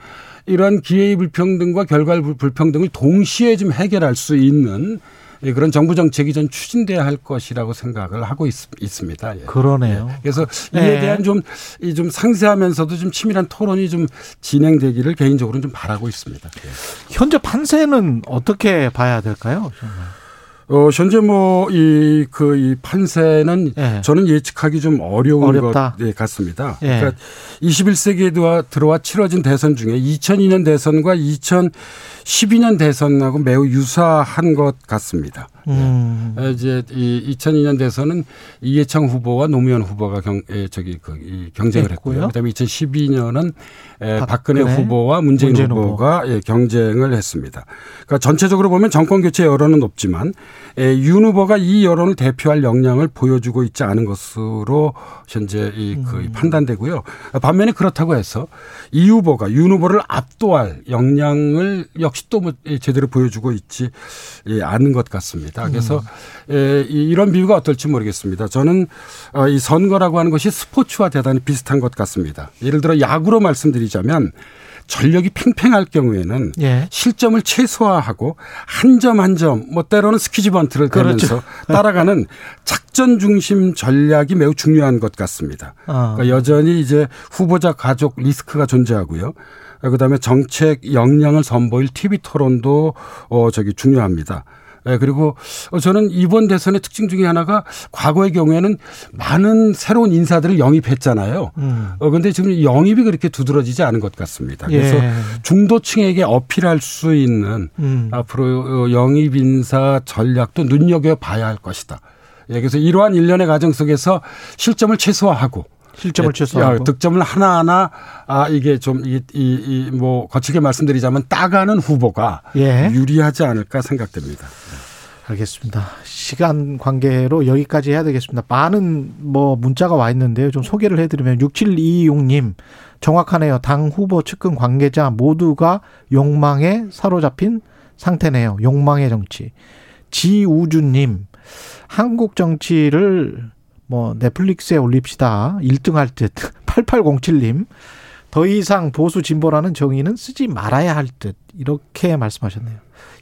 이러한 기회의 불평등과 결과의 불- 불평등을 동시에 좀 해결할 수 있는 예, 그런 정부 정책이 좀 추진돼야 할 것이라고 생각을 하고 있, 습니다 그러네요. 그래서 이에 예. 대한 좀, 이좀 상세하면서도 좀 치밀한 토론이 좀 진행되기를 개인적으로는 좀 바라고 있습니다. 예. 현재 판세는 어떻게 봐야 될까요? 어, 현재 뭐, 이, 그, 이 판세는 저는 예측하기 좀 어려운 어렵다. 것 예, 같습니다. 예. 그러니까 21세기에 들어와, 들어와 치러진 대선 중에 2002년 대선과 2012년 대선하고 매우 유사한 것 같습니다. 음. 에, 이제 이 2002년 대선은 이해창 후보와 노무현 후보가 경, 에, 저기 그, 이 경쟁을 했고요. 했고요. 그다음에 2012년은 에, 박근혜, 박근혜, 후보와 문재인, 문재인 후보가 예, 경쟁을 했습니다. 그러니까 전체적으로 보면 정권 교체 여론은 높지만 에, 윤 후보가 이 여론을 대표할 역량을 보여주고 있지 않은 것으로 현재 이, 그 음. 판단되고요. 반면에 그렇다고 해서 이 후보가 윤 후보를 압도할 역량을 역시 또 뭐, 예, 제대로 보여주고 있지 예, 않은 것 같습니다. 그래서 에, 이- 이런 비유가 어떨지 모르겠습니다. 저는 어, 이 선거라고 하는 것이 스포츠와 대단히 비슷한 것 같습니다. 예를 들어 야구로 말씀드리자면 전력이 팽팽할 경우에는 예. 실점을 최소화하고 한 점 한 점 뭐 때로는 스키지 번트를 그렇죠. 따라가는 작전 중심 전략이 매우 중요한 것 같습니다. 아. 그러니까 여전히 이제 후보자 가족 리스크가 존재하고요. 그다음에 정책 역량을 선보일 TV 토론도 어 저기 중요합니다. 예, 그리고 어, 저는 이번 대선의 특징 중에 하나가 과거의 경우에는 많은 새로운 인사들을 영입했잖아요. 음. 어, 근데 지금 영입이 그렇게 두드러지지 않은 것 같습니다. 그래서 예. 중도층에게 어필할 수 있는 음. 앞으로 어, 영입 인사 전략도 눈여겨봐야 할 것이다. 예, 그래서 이러한 일련의 과정 속에서 실점을 최소화하고 실점을 예, 최소화하고. 득점을 하나하나 아 이게 좀 이 이 뭐 거칠게 말씀드리자면 따가는 후보가 예. 유리하지 않을까 생각됩니다. 알겠습니다. 시간 관계로 여기까지 해야 되겠습니다. 많은 뭐 문자가 와 있는데요. 좀 소개를 해드리면 6726님 정확하네요. 당 후보 측근 관계자 모두가 욕망에 사로잡힌 상태네요. 욕망의 정치. 지우주님 한국 정치를 뭐 넷플릭스에 올립시다. 1등 할 듯. 8807님 더 이상 보수 진보라는 정의는 쓰지 말아야 할 듯. 이렇게 말씀하셨네요.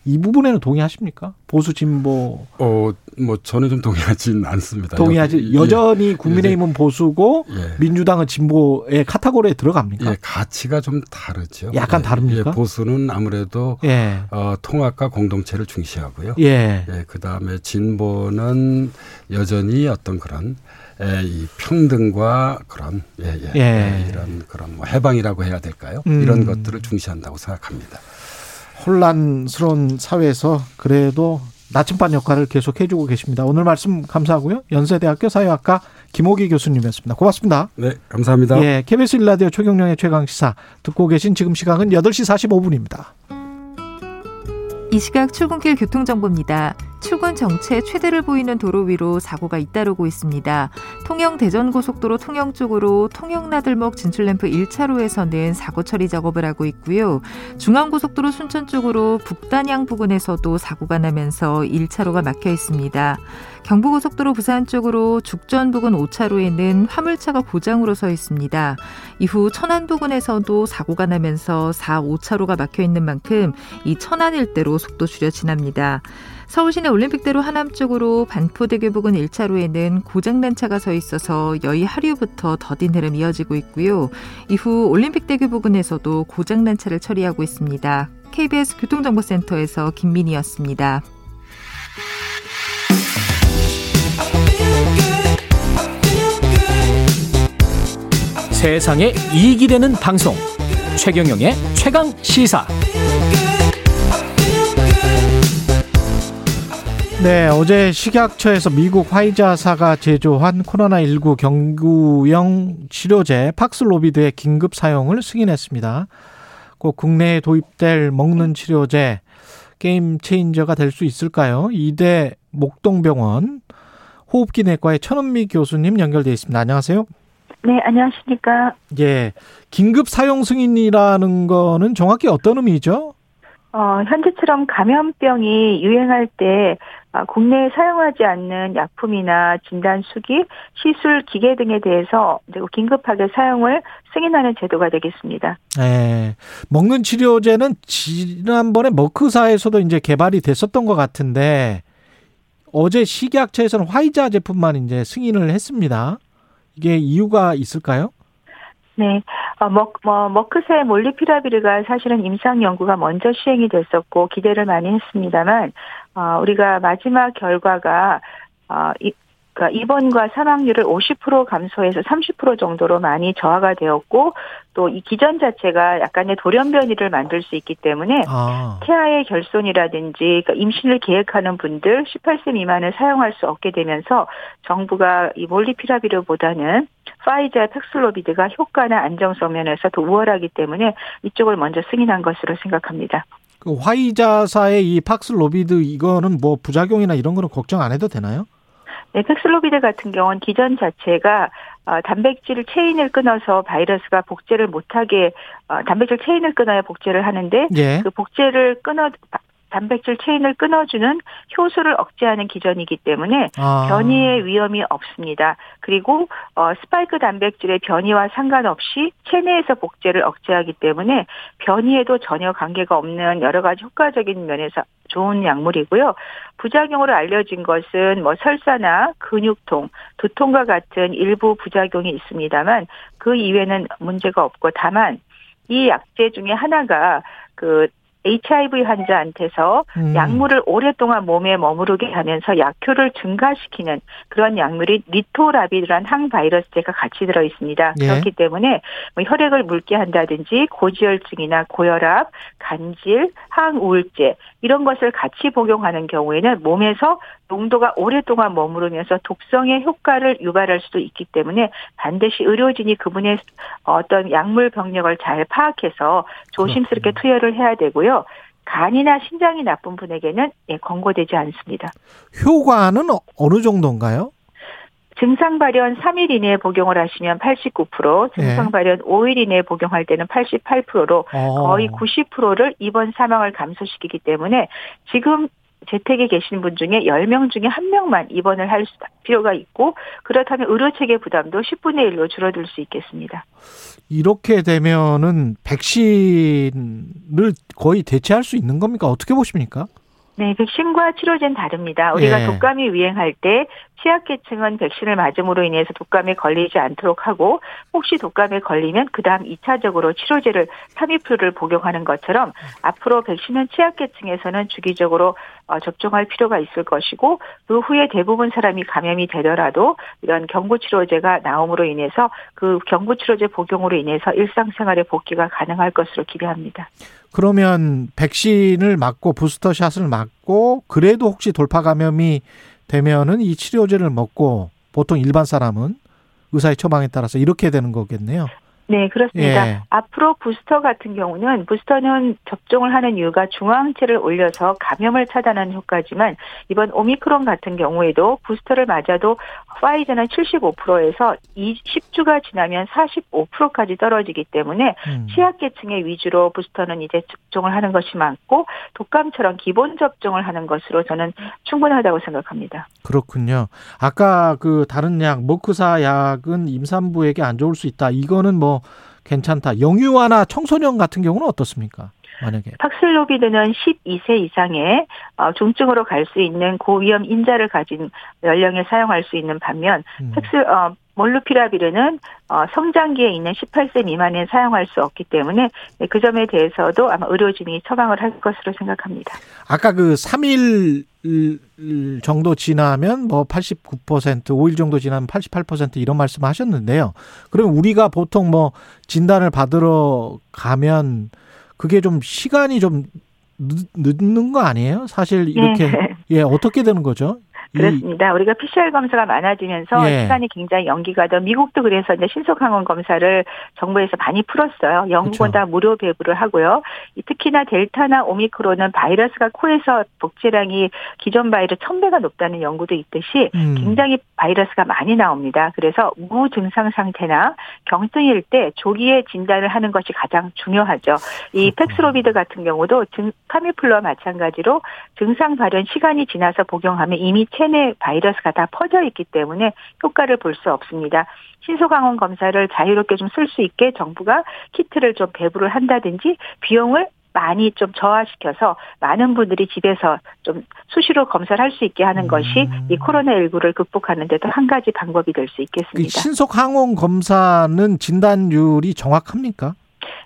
이 부분에는 동의하십니까? 보수 진보 어, 뭐 저는 좀 동의하지는 않습니다. 동의하지 여- 여전히 예. 국민의힘은 보수고 예. 민주당은 진보의 카테고리에 들어갑니까? 예, 가치가 좀 다르죠. 약간 예, 다릅니까? 예, 보수는 아무래도 예. 어, 통합과 공동체를 중시하고요. 예. 그다음에 진보는 여전히 어떤 그런 에, 이 평등과 그런 예, 예, 예. 예, 이런 그런 뭐 해방이라고 해야 될까요? 음. 이런 것들을 중시한다고 생각합니다. 혼란스러운 사회에서 그래도 나침반 역할을 계속 해주고 계십니다. 오늘 말씀 감사하고요. 연세대학교 사회학과 김호기 교수님이었습니다. 고맙습니다. 네, 감사합니다. 예, KBS 일라디오 최경령의 최강 시사 듣고 계신 지금 시각은 8시 45분입니다. 이 시각 출근길 교통 정보입니다. 출근 정체 최대를 보이는 도로 위로 사고가 잇따르고 있습니다. 통영 대전고속도로 통영 쪽으로 통영 나들목 진출램프 1차로에서는 사고 처리 작업을 하고 있고요. 중앙고속도로 순천 쪽으로 북단양 부근에서도 사고가 나면서 1차로가 막혀 있습니다. 경부고속도로 부산 쪽으로 죽전 부근 5차로에는 화물차가 고장으로 서 있습니다. 이후 천안 부근에서도 사고가 나면서 4, 5차로가 막혀 있는 만큼 이 천안 일대로 속도 줄여 지납니다. 서울시내 올림픽대로 하남 쪽으로 반포대교 부근 1차로에는 고장난 차가 서 있어서 여의 하류부터 더딘 흐름 이어지고 있고요. 이후 올림픽대교 부근에서도 고장난 차를 처리하고 있습니다. KBS 교통정보센터에서 김민희였습니다. 세상에 이익이 되는 방송 최경영의 최강 시사 네, 어제 식약처에서 미국 화이자사가 제조한 코로나19 경구용 치료제 팍슬로비드의 긴급 사용을 승인했습니다. 꼭 국내에 도입될 먹는 치료제 게임 체인저가 될 수 있을까요? 이대 목동병원 호흡기 내과의 천은미 교수님 연결돼 있습니다. 안녕하세요. 네, 안녕하십니까. 예. 긴급 사용 승인이라는 거는 정확히 어떤 의미죠? 어, 현재처럼 감염병이 유행할 때 아, 국내에 사용하지 않는 약품이나 진단 수기, 시술 기계 등에 대해서 긴급하게 사용을 승인하는 제도가 되겠습니다. 네. 먹는 치료제는 지난번에 머크사에서도 이제 개발이 됐었던 것 같은데 어제 식약처에서는 화이자 제품만 이제 승인을 했습니다. 이게 이유가 있을까요? 네, 어, 머, 뭐, 머크세 몰리피라비르가 사실은 임상 연구가 먼저 시행이 됐었고 기대를 많이 했습니다만, 어, 우리가 마지막 결과가 어, 이, 그러니까 입원과 사망률을 50% 감소해서 30% 정도로 많이 저하가 되었고 또 이 기전 자체가 약간의 돌연변이를 만들 수 있기 때문에 아. 태아의 결손이라든지 그러니까 임신을 계획하는 분들 18세 미만을 사용할 수 없게 되면서 정부가 이 몰누피라비르보다는 화이자 팍스로비드가 효과나 안정성 면에서 더 우월하기 때문에 이쪽을 먼저 승인한 것으로 생각합니다. 그 화이자사의 이 팍스로비드 이거는 뭐 부작용이나 이런 거는 걱정 안 해도 되나요? 네, 팍스로비드 같은 경우는 기전 자체가 어, 단백질 체인을 끊어서 바이러스가 복제를 못하게 어, 단백질 체인을 끊어야 복제를 하는데 예. 그 복제를 끊어 단백질 체인을 끊어주는 효소를 억제하는 기전이기 때문에 아. 변이의 위험이 없습니다. 그리고 어, 스파이크 단백질의 변이와 상관없이 체내에서 복제를 억제하기 때문에 변이에도 전혀 관계가 없는 여러 가지 효과적인 면에서 좋은 약물이고요. 부작용으로 알려진 것은 뭐 설사나 근육통, 두통과 같은 일부 부작용이 있습니다만 그 이외에는 문제가 없고 다만 이 약제 중에 하나가 그 HIV 환자한테서 음. 약물을 오랫동안 몸에 머무르게 하면서 약효를 증가시키는 그런 약물이 리토라비드란 항바이러스제가 같이 들어 있습니다. 예. 그렇기 때문에 뭐 혈액을 묽게 한다든지 고지혈증이나 고혈압, 간질, 항우울제 이런 것을 같이 복용하는 경우에는 몸에서 농도가 오랫동안 머무르면서 독성의 효과를 유발할 수도 있기 때문에 반드시 의료진이 그분의 어떤 약물 병력을 잘 파악해서 조심스럽게 투여를 해야 되고요. 간이나 신장이 나쁜 분에게는 예, 권고되지 않습니다. 효과는 어느 정도인가요? 증상 발현 3일 이내에 복용을 하시면 89%, 증상 발현 5일 이내에 복용할 때는 88%로 어. 거의 90%를 입원 사망을 감소시키기 때문에 지금 재택에 계신 분 중에 10명 중에 1명만 입원을 할 필요가 있고 그렇다면 의료 체계 부담도 10분의 1로 줄어들 수 있겠습니다. 이렇게 되면은 백신을 거의 대체할 수 있는 겁니까? 어떻게 보십니까? 네, 백신과 치료제는 다릅니다. 우리가 예. 독감이 유행할 때 취약계층은 백신을 맞음으로 인해서 독감에 걸리지 않도록 하고 혹시 독감에 걸리면 그다음 2차적으로 치료제를 타미플을 복용하는 것처럼 앞으로 백신은 취약계층에서는 주기적으로 어, 접종할 필요가 있을 것이고 그 후에 대부분 사람이 감염이 되더라도 이런 경구치료제가 나옴으로 인해서 그 경구치료제 복용으로 인해서 일상생활의 복귀가 가능할 것으로 기대합니다. 그러면 백신을 맞고 부스터샷을 맞고 그래도 혹시 돌파 감염이 되면은 이 치료제를 먹고 보통 일반 사람은 의사의 처방에 따라서 이렇게 되는 거겠네요. 네, 그렇습니다. 예. 앞으로 부스터 같은 경우는 부스터는 접종을 하는 이유가 중화항체를 올려서 감염을 차단하는 효과지만 이번 오미크론 같은 경우에도 부스터를 맞아도 파이저는 75%에서 10주가 지나면 45%까지 떨어지기 때문에 음. 취약계층의 위주로 부스터는 이제 접종을 하는 것이 많고 독감처럼 기본 접종을 하는 것으로 저는 충분하다고 생각합니다. 그렇군요. 아까 그 다른 약 모크사 약은 임산부에게 안 좋을 수 있다. 이거는 뭐 괜찮다. 영유아나 청소년 같은 경우는 어떻습니까? 만약에 팍슬로비드는 12세 이상의 어, 중증으로 갈 수 있는 고위험 인자를 가진 연령에 사용할 수 있는 반면 음. 팩슬 어, 몰루피라비르는 어, 성장기에 있는 18세 미만에 사용할 수 없기 때문에 그 점에 대해서도 아마 의료진이 처방을 할 것으로 생각합니다. 아까 그 3일 정도 지나면 뭐 89%, 5일 정도 지나면 88% 이런 말씀 하셨는데요. 그럼 우리가 보통 뭐 진단을 받으러 가면 그게 좀 시간이 좀 늦 는 거 아니에요? 사실 이렇게 네. 예, 어떻게 되는 거죠? 그렇습니다. 우리가 PCR 검사가 많아지면서 예. 시간이 굉장히 연기가 더 미국도 그래서 이제 신속 항원 검사를 정부에서 많이 풀었어요. 영국은 그렇죠. 다 무료 배부를 하고요. 이 특히나 델타나 오미크론은 바이러스가 코에서 복제량이 기존 바이러스 1000배가 높다는 연구도 있듯이 음. 굉장히 바이러스가 많이 나옵니다. 그래서 무증상 상태나 경증일 때 조기에 진단을 하는 것이 가장 중요하죠. 이 팩스로비드 같은 경우도 증, 타미플루와 마찬가지로 증상 발현 시간이 지나서 복용하면 이미 체내 바이러스가 다 퍼져 있기 때문에 효과를 볼 수 없습니다. 신속항원 검사를 자유롭게 좀 쓸 수 있게 정부가 키트를 좀 배부를 한다든지 비용을 많이 좀 저하시켜서 많은 분들이 집에서 좀 수시로 검사를 할 수 있게 하는 것이 이 코로나19를 극복하는 데도 한 가지 방법이 될수그 있겠습니다. 신속 항원 검사는 진단율이 정확합니까?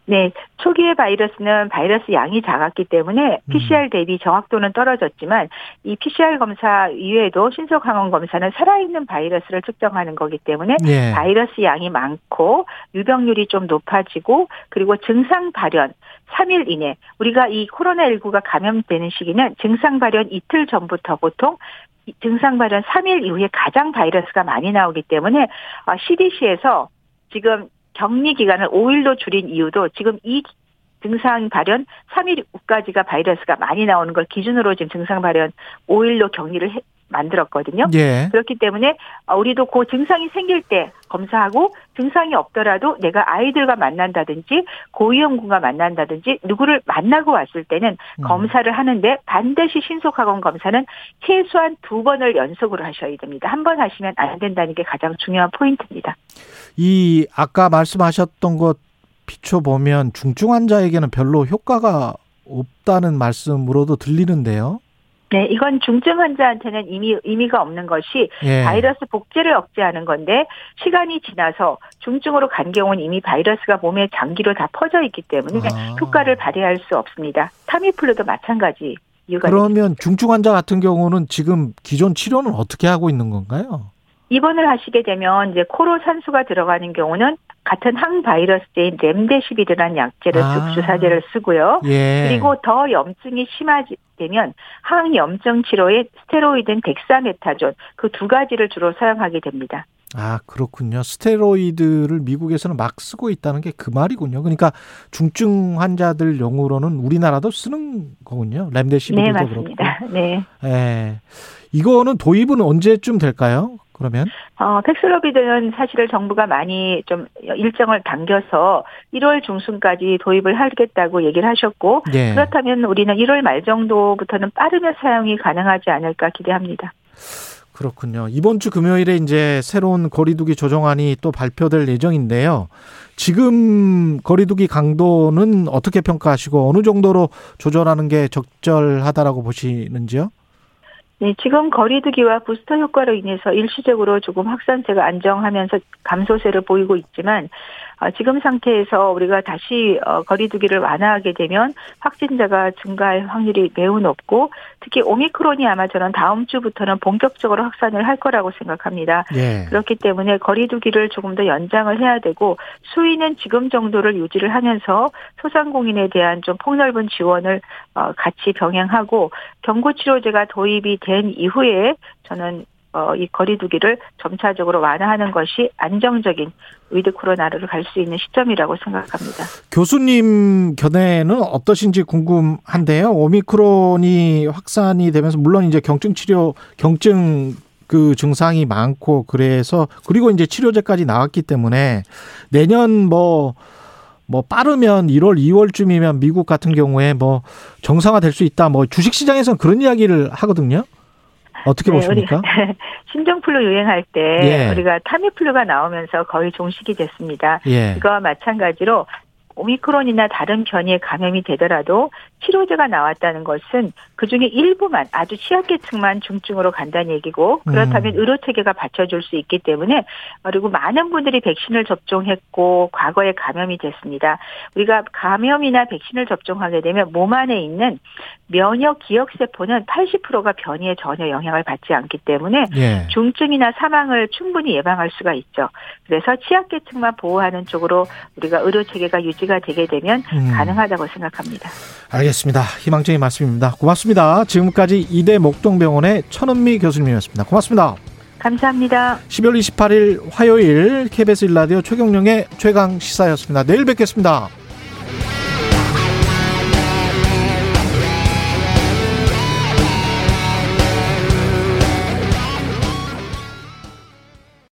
네, 초기의 바이러스는 바이러스 양이 작았기 때문에 PCR 대비 정확도는 떨어졌지만 이 PCR 검사 이외에도 신속 항원 검사는 살아있는 바이러스를 측정하는 거기 때문에 예. 바이러스 양이 많고 유병률이 좀 높아지고 그리고 증상 발현 3일 이내 우리가 이 코로나19가 감염되는 시기는 증상 발현 이틀 전부터 보통 이 증상 발현 3일 이후에 가장 바이러스가 많이 나오기 때문에 CDC에서 지금 격리 기간을 5일로 줄인 이유도 지금 이 증상 발현 3일 후까지가 바이러스가 많이 나오는 걸 기준으로 지금 증상 발현 5일로 격리를 해- 만들었거든요. 예. 그렇기 때문에 어, 우리도 그 증상이 생길 때 검사하고 증상이 없더라도 내가 아이들과 만난다든지 고위험군과 만난다든지 누구를 만나고 왔을 때는 음. 검사를 하는데 반드시 신속학원 검사는 최소한 두 번을 연속으로 하셔야 됩니다. 한 번 하시면 안 된다는 게 가장 중요한 포인트입니다. 이 아까 말씀하셨던 것 비춰보면 중증 환자에게는 별로 효과가 없다는 말씀으로도 들리는데요. 네, 이건 중증 환자한테는 이미 의미가 없는 것이 예. 바이러스 복제를 억제하는 건데 시간이 지나서 중증으로 간 경우는 이미 바이러스가 몸에 장기로 다 퍼져 있기 때문에 아. 효과를 발휘할 수 없습니다. 타미플루도 마찬가지 이유가 그러면 중증 환자 같은 경우는 지금 기존 치료는 어떻게 하고 있는 건가요? 입원을 하시게 되면 이제 코로 산소가 들어가는 경우는 같은 항바이러스제인 렘데시비르라는 약제를 아. 주사제를 쓰고요. 예. 그리고 더 염증이 심하게 되면 항염증 치료에 스테로이드인 덱사메타존 그 두 가지를 주로 사용하게 됩니다. 아, 그렇군요. 스테로이드를 미국에서는 막 쓰고 있다는 게 그 말이군요. 그러니까 중증 환자들 용으로는 우리나라도 쓰는 거군요. 렘데시비르도 네, 그렇고. 맞습니다. 네. 예. 이거는 도입은 언제쯤 될까요? 그러면? 어, 팩슬로비드는 사실은 정부가 많이 좀 일정을 당겨서 1월 중순까지 도입을 하겠다고 얘기를 하셨고 예. 그렇다면 우리는 1월 말 정도부터는 빠르면 사용이 가능하지 않을까 기대합니다. 그렇군요. 이번 주 금요일에 이제 새로운 거리두기 조정안이 또 발표될 예정인데요. 지금 거리두기 강도는 어떻게 평가하시고 어느 정도로 조절하는 게 적절하다라고 보시는지요? 네, 지금 거리두기와 부스터 효과로 인해서 일시적으로 조금 확산세가 안정하면서 감소세를 보이고 있지만 어, 지금 상태에서 우리가 다시 어, 거리두기를 완화하게 되면 확진자가 증가할 확률이 매우 높고 특히 오미크론이 아마 저는 다음 주부터는 본격적으로 확산을 할 거라고 생각합니다. 예. 그렇기 때문에 거리두기를 조금 더 연장을 해야 되고 수위는 지금 정도를 유지를 하면서 소상공인에 대한 좀 폭넓은 지원을 어, 같이 병행하고 경구치료제가 도입이 된 이후에 저는 어, 이 거리두기를 점차적으로 완화하는 것이 안정적인 위드 코로나를 갈 수 있는 시점이라고 생각합니다. 교수님 견해는 어떠신지 궁금한데요. 오미크론이 확산이 되면서 물론 이제 경증 치료 경증 그 증상이 많고 그래서 그리고 이제 치료제까지 나왔기 때문에 내년 뭐뭐 빠르면 1월, 2월쯤이면 미국 같은 경우에 뭐 정상화 될 수 있다. 뭐 주식 시장에서는 그런 이야기를 하거든요. 어떻게 네, 보십니까? 신종플루 유행할 때 예. 우리가 타미플루가 나오면서 거의 종식이 됐습니다. 예. 이거와 마찬가지로 오미크론이나 다른 변이에 감염이 되더라도 치료제가 나왔다는 것은 그중에 일부만 아주 취약계층만 중증으로 간다는 얘기고 그렇다면 음. 의료 체계가 받쳐줄 수 있기 때문에 그리고 많은 분들이 백신을 접종했고 과거에 감염이 됐습니다. 우리가 감염이나 백신을 접종하게 되면 몸 안에 있는 면역 기억 세포는 80%가 변이에 전혀 영향을 받지 않기 때문에 예. 중증이나 사망을 충분히 예방할 수가 있죠. 그래서 취약계층만 보호하는 쪽으로 우리가 의료 체계가 유지가 유지가 되게 되면 음. 가능하다고 생각합니다. 알겠습니다. 희망적인 말씀입니다. 고맙습니다. 지금까지 이대 목동병원의 천은미 교수님이었습니다. 고맙습니다. 감사합니다. 12월 28일 화요일 KBS 일라디오 최경령의 최강 시사였습니다. 내일 뵙겠습니다.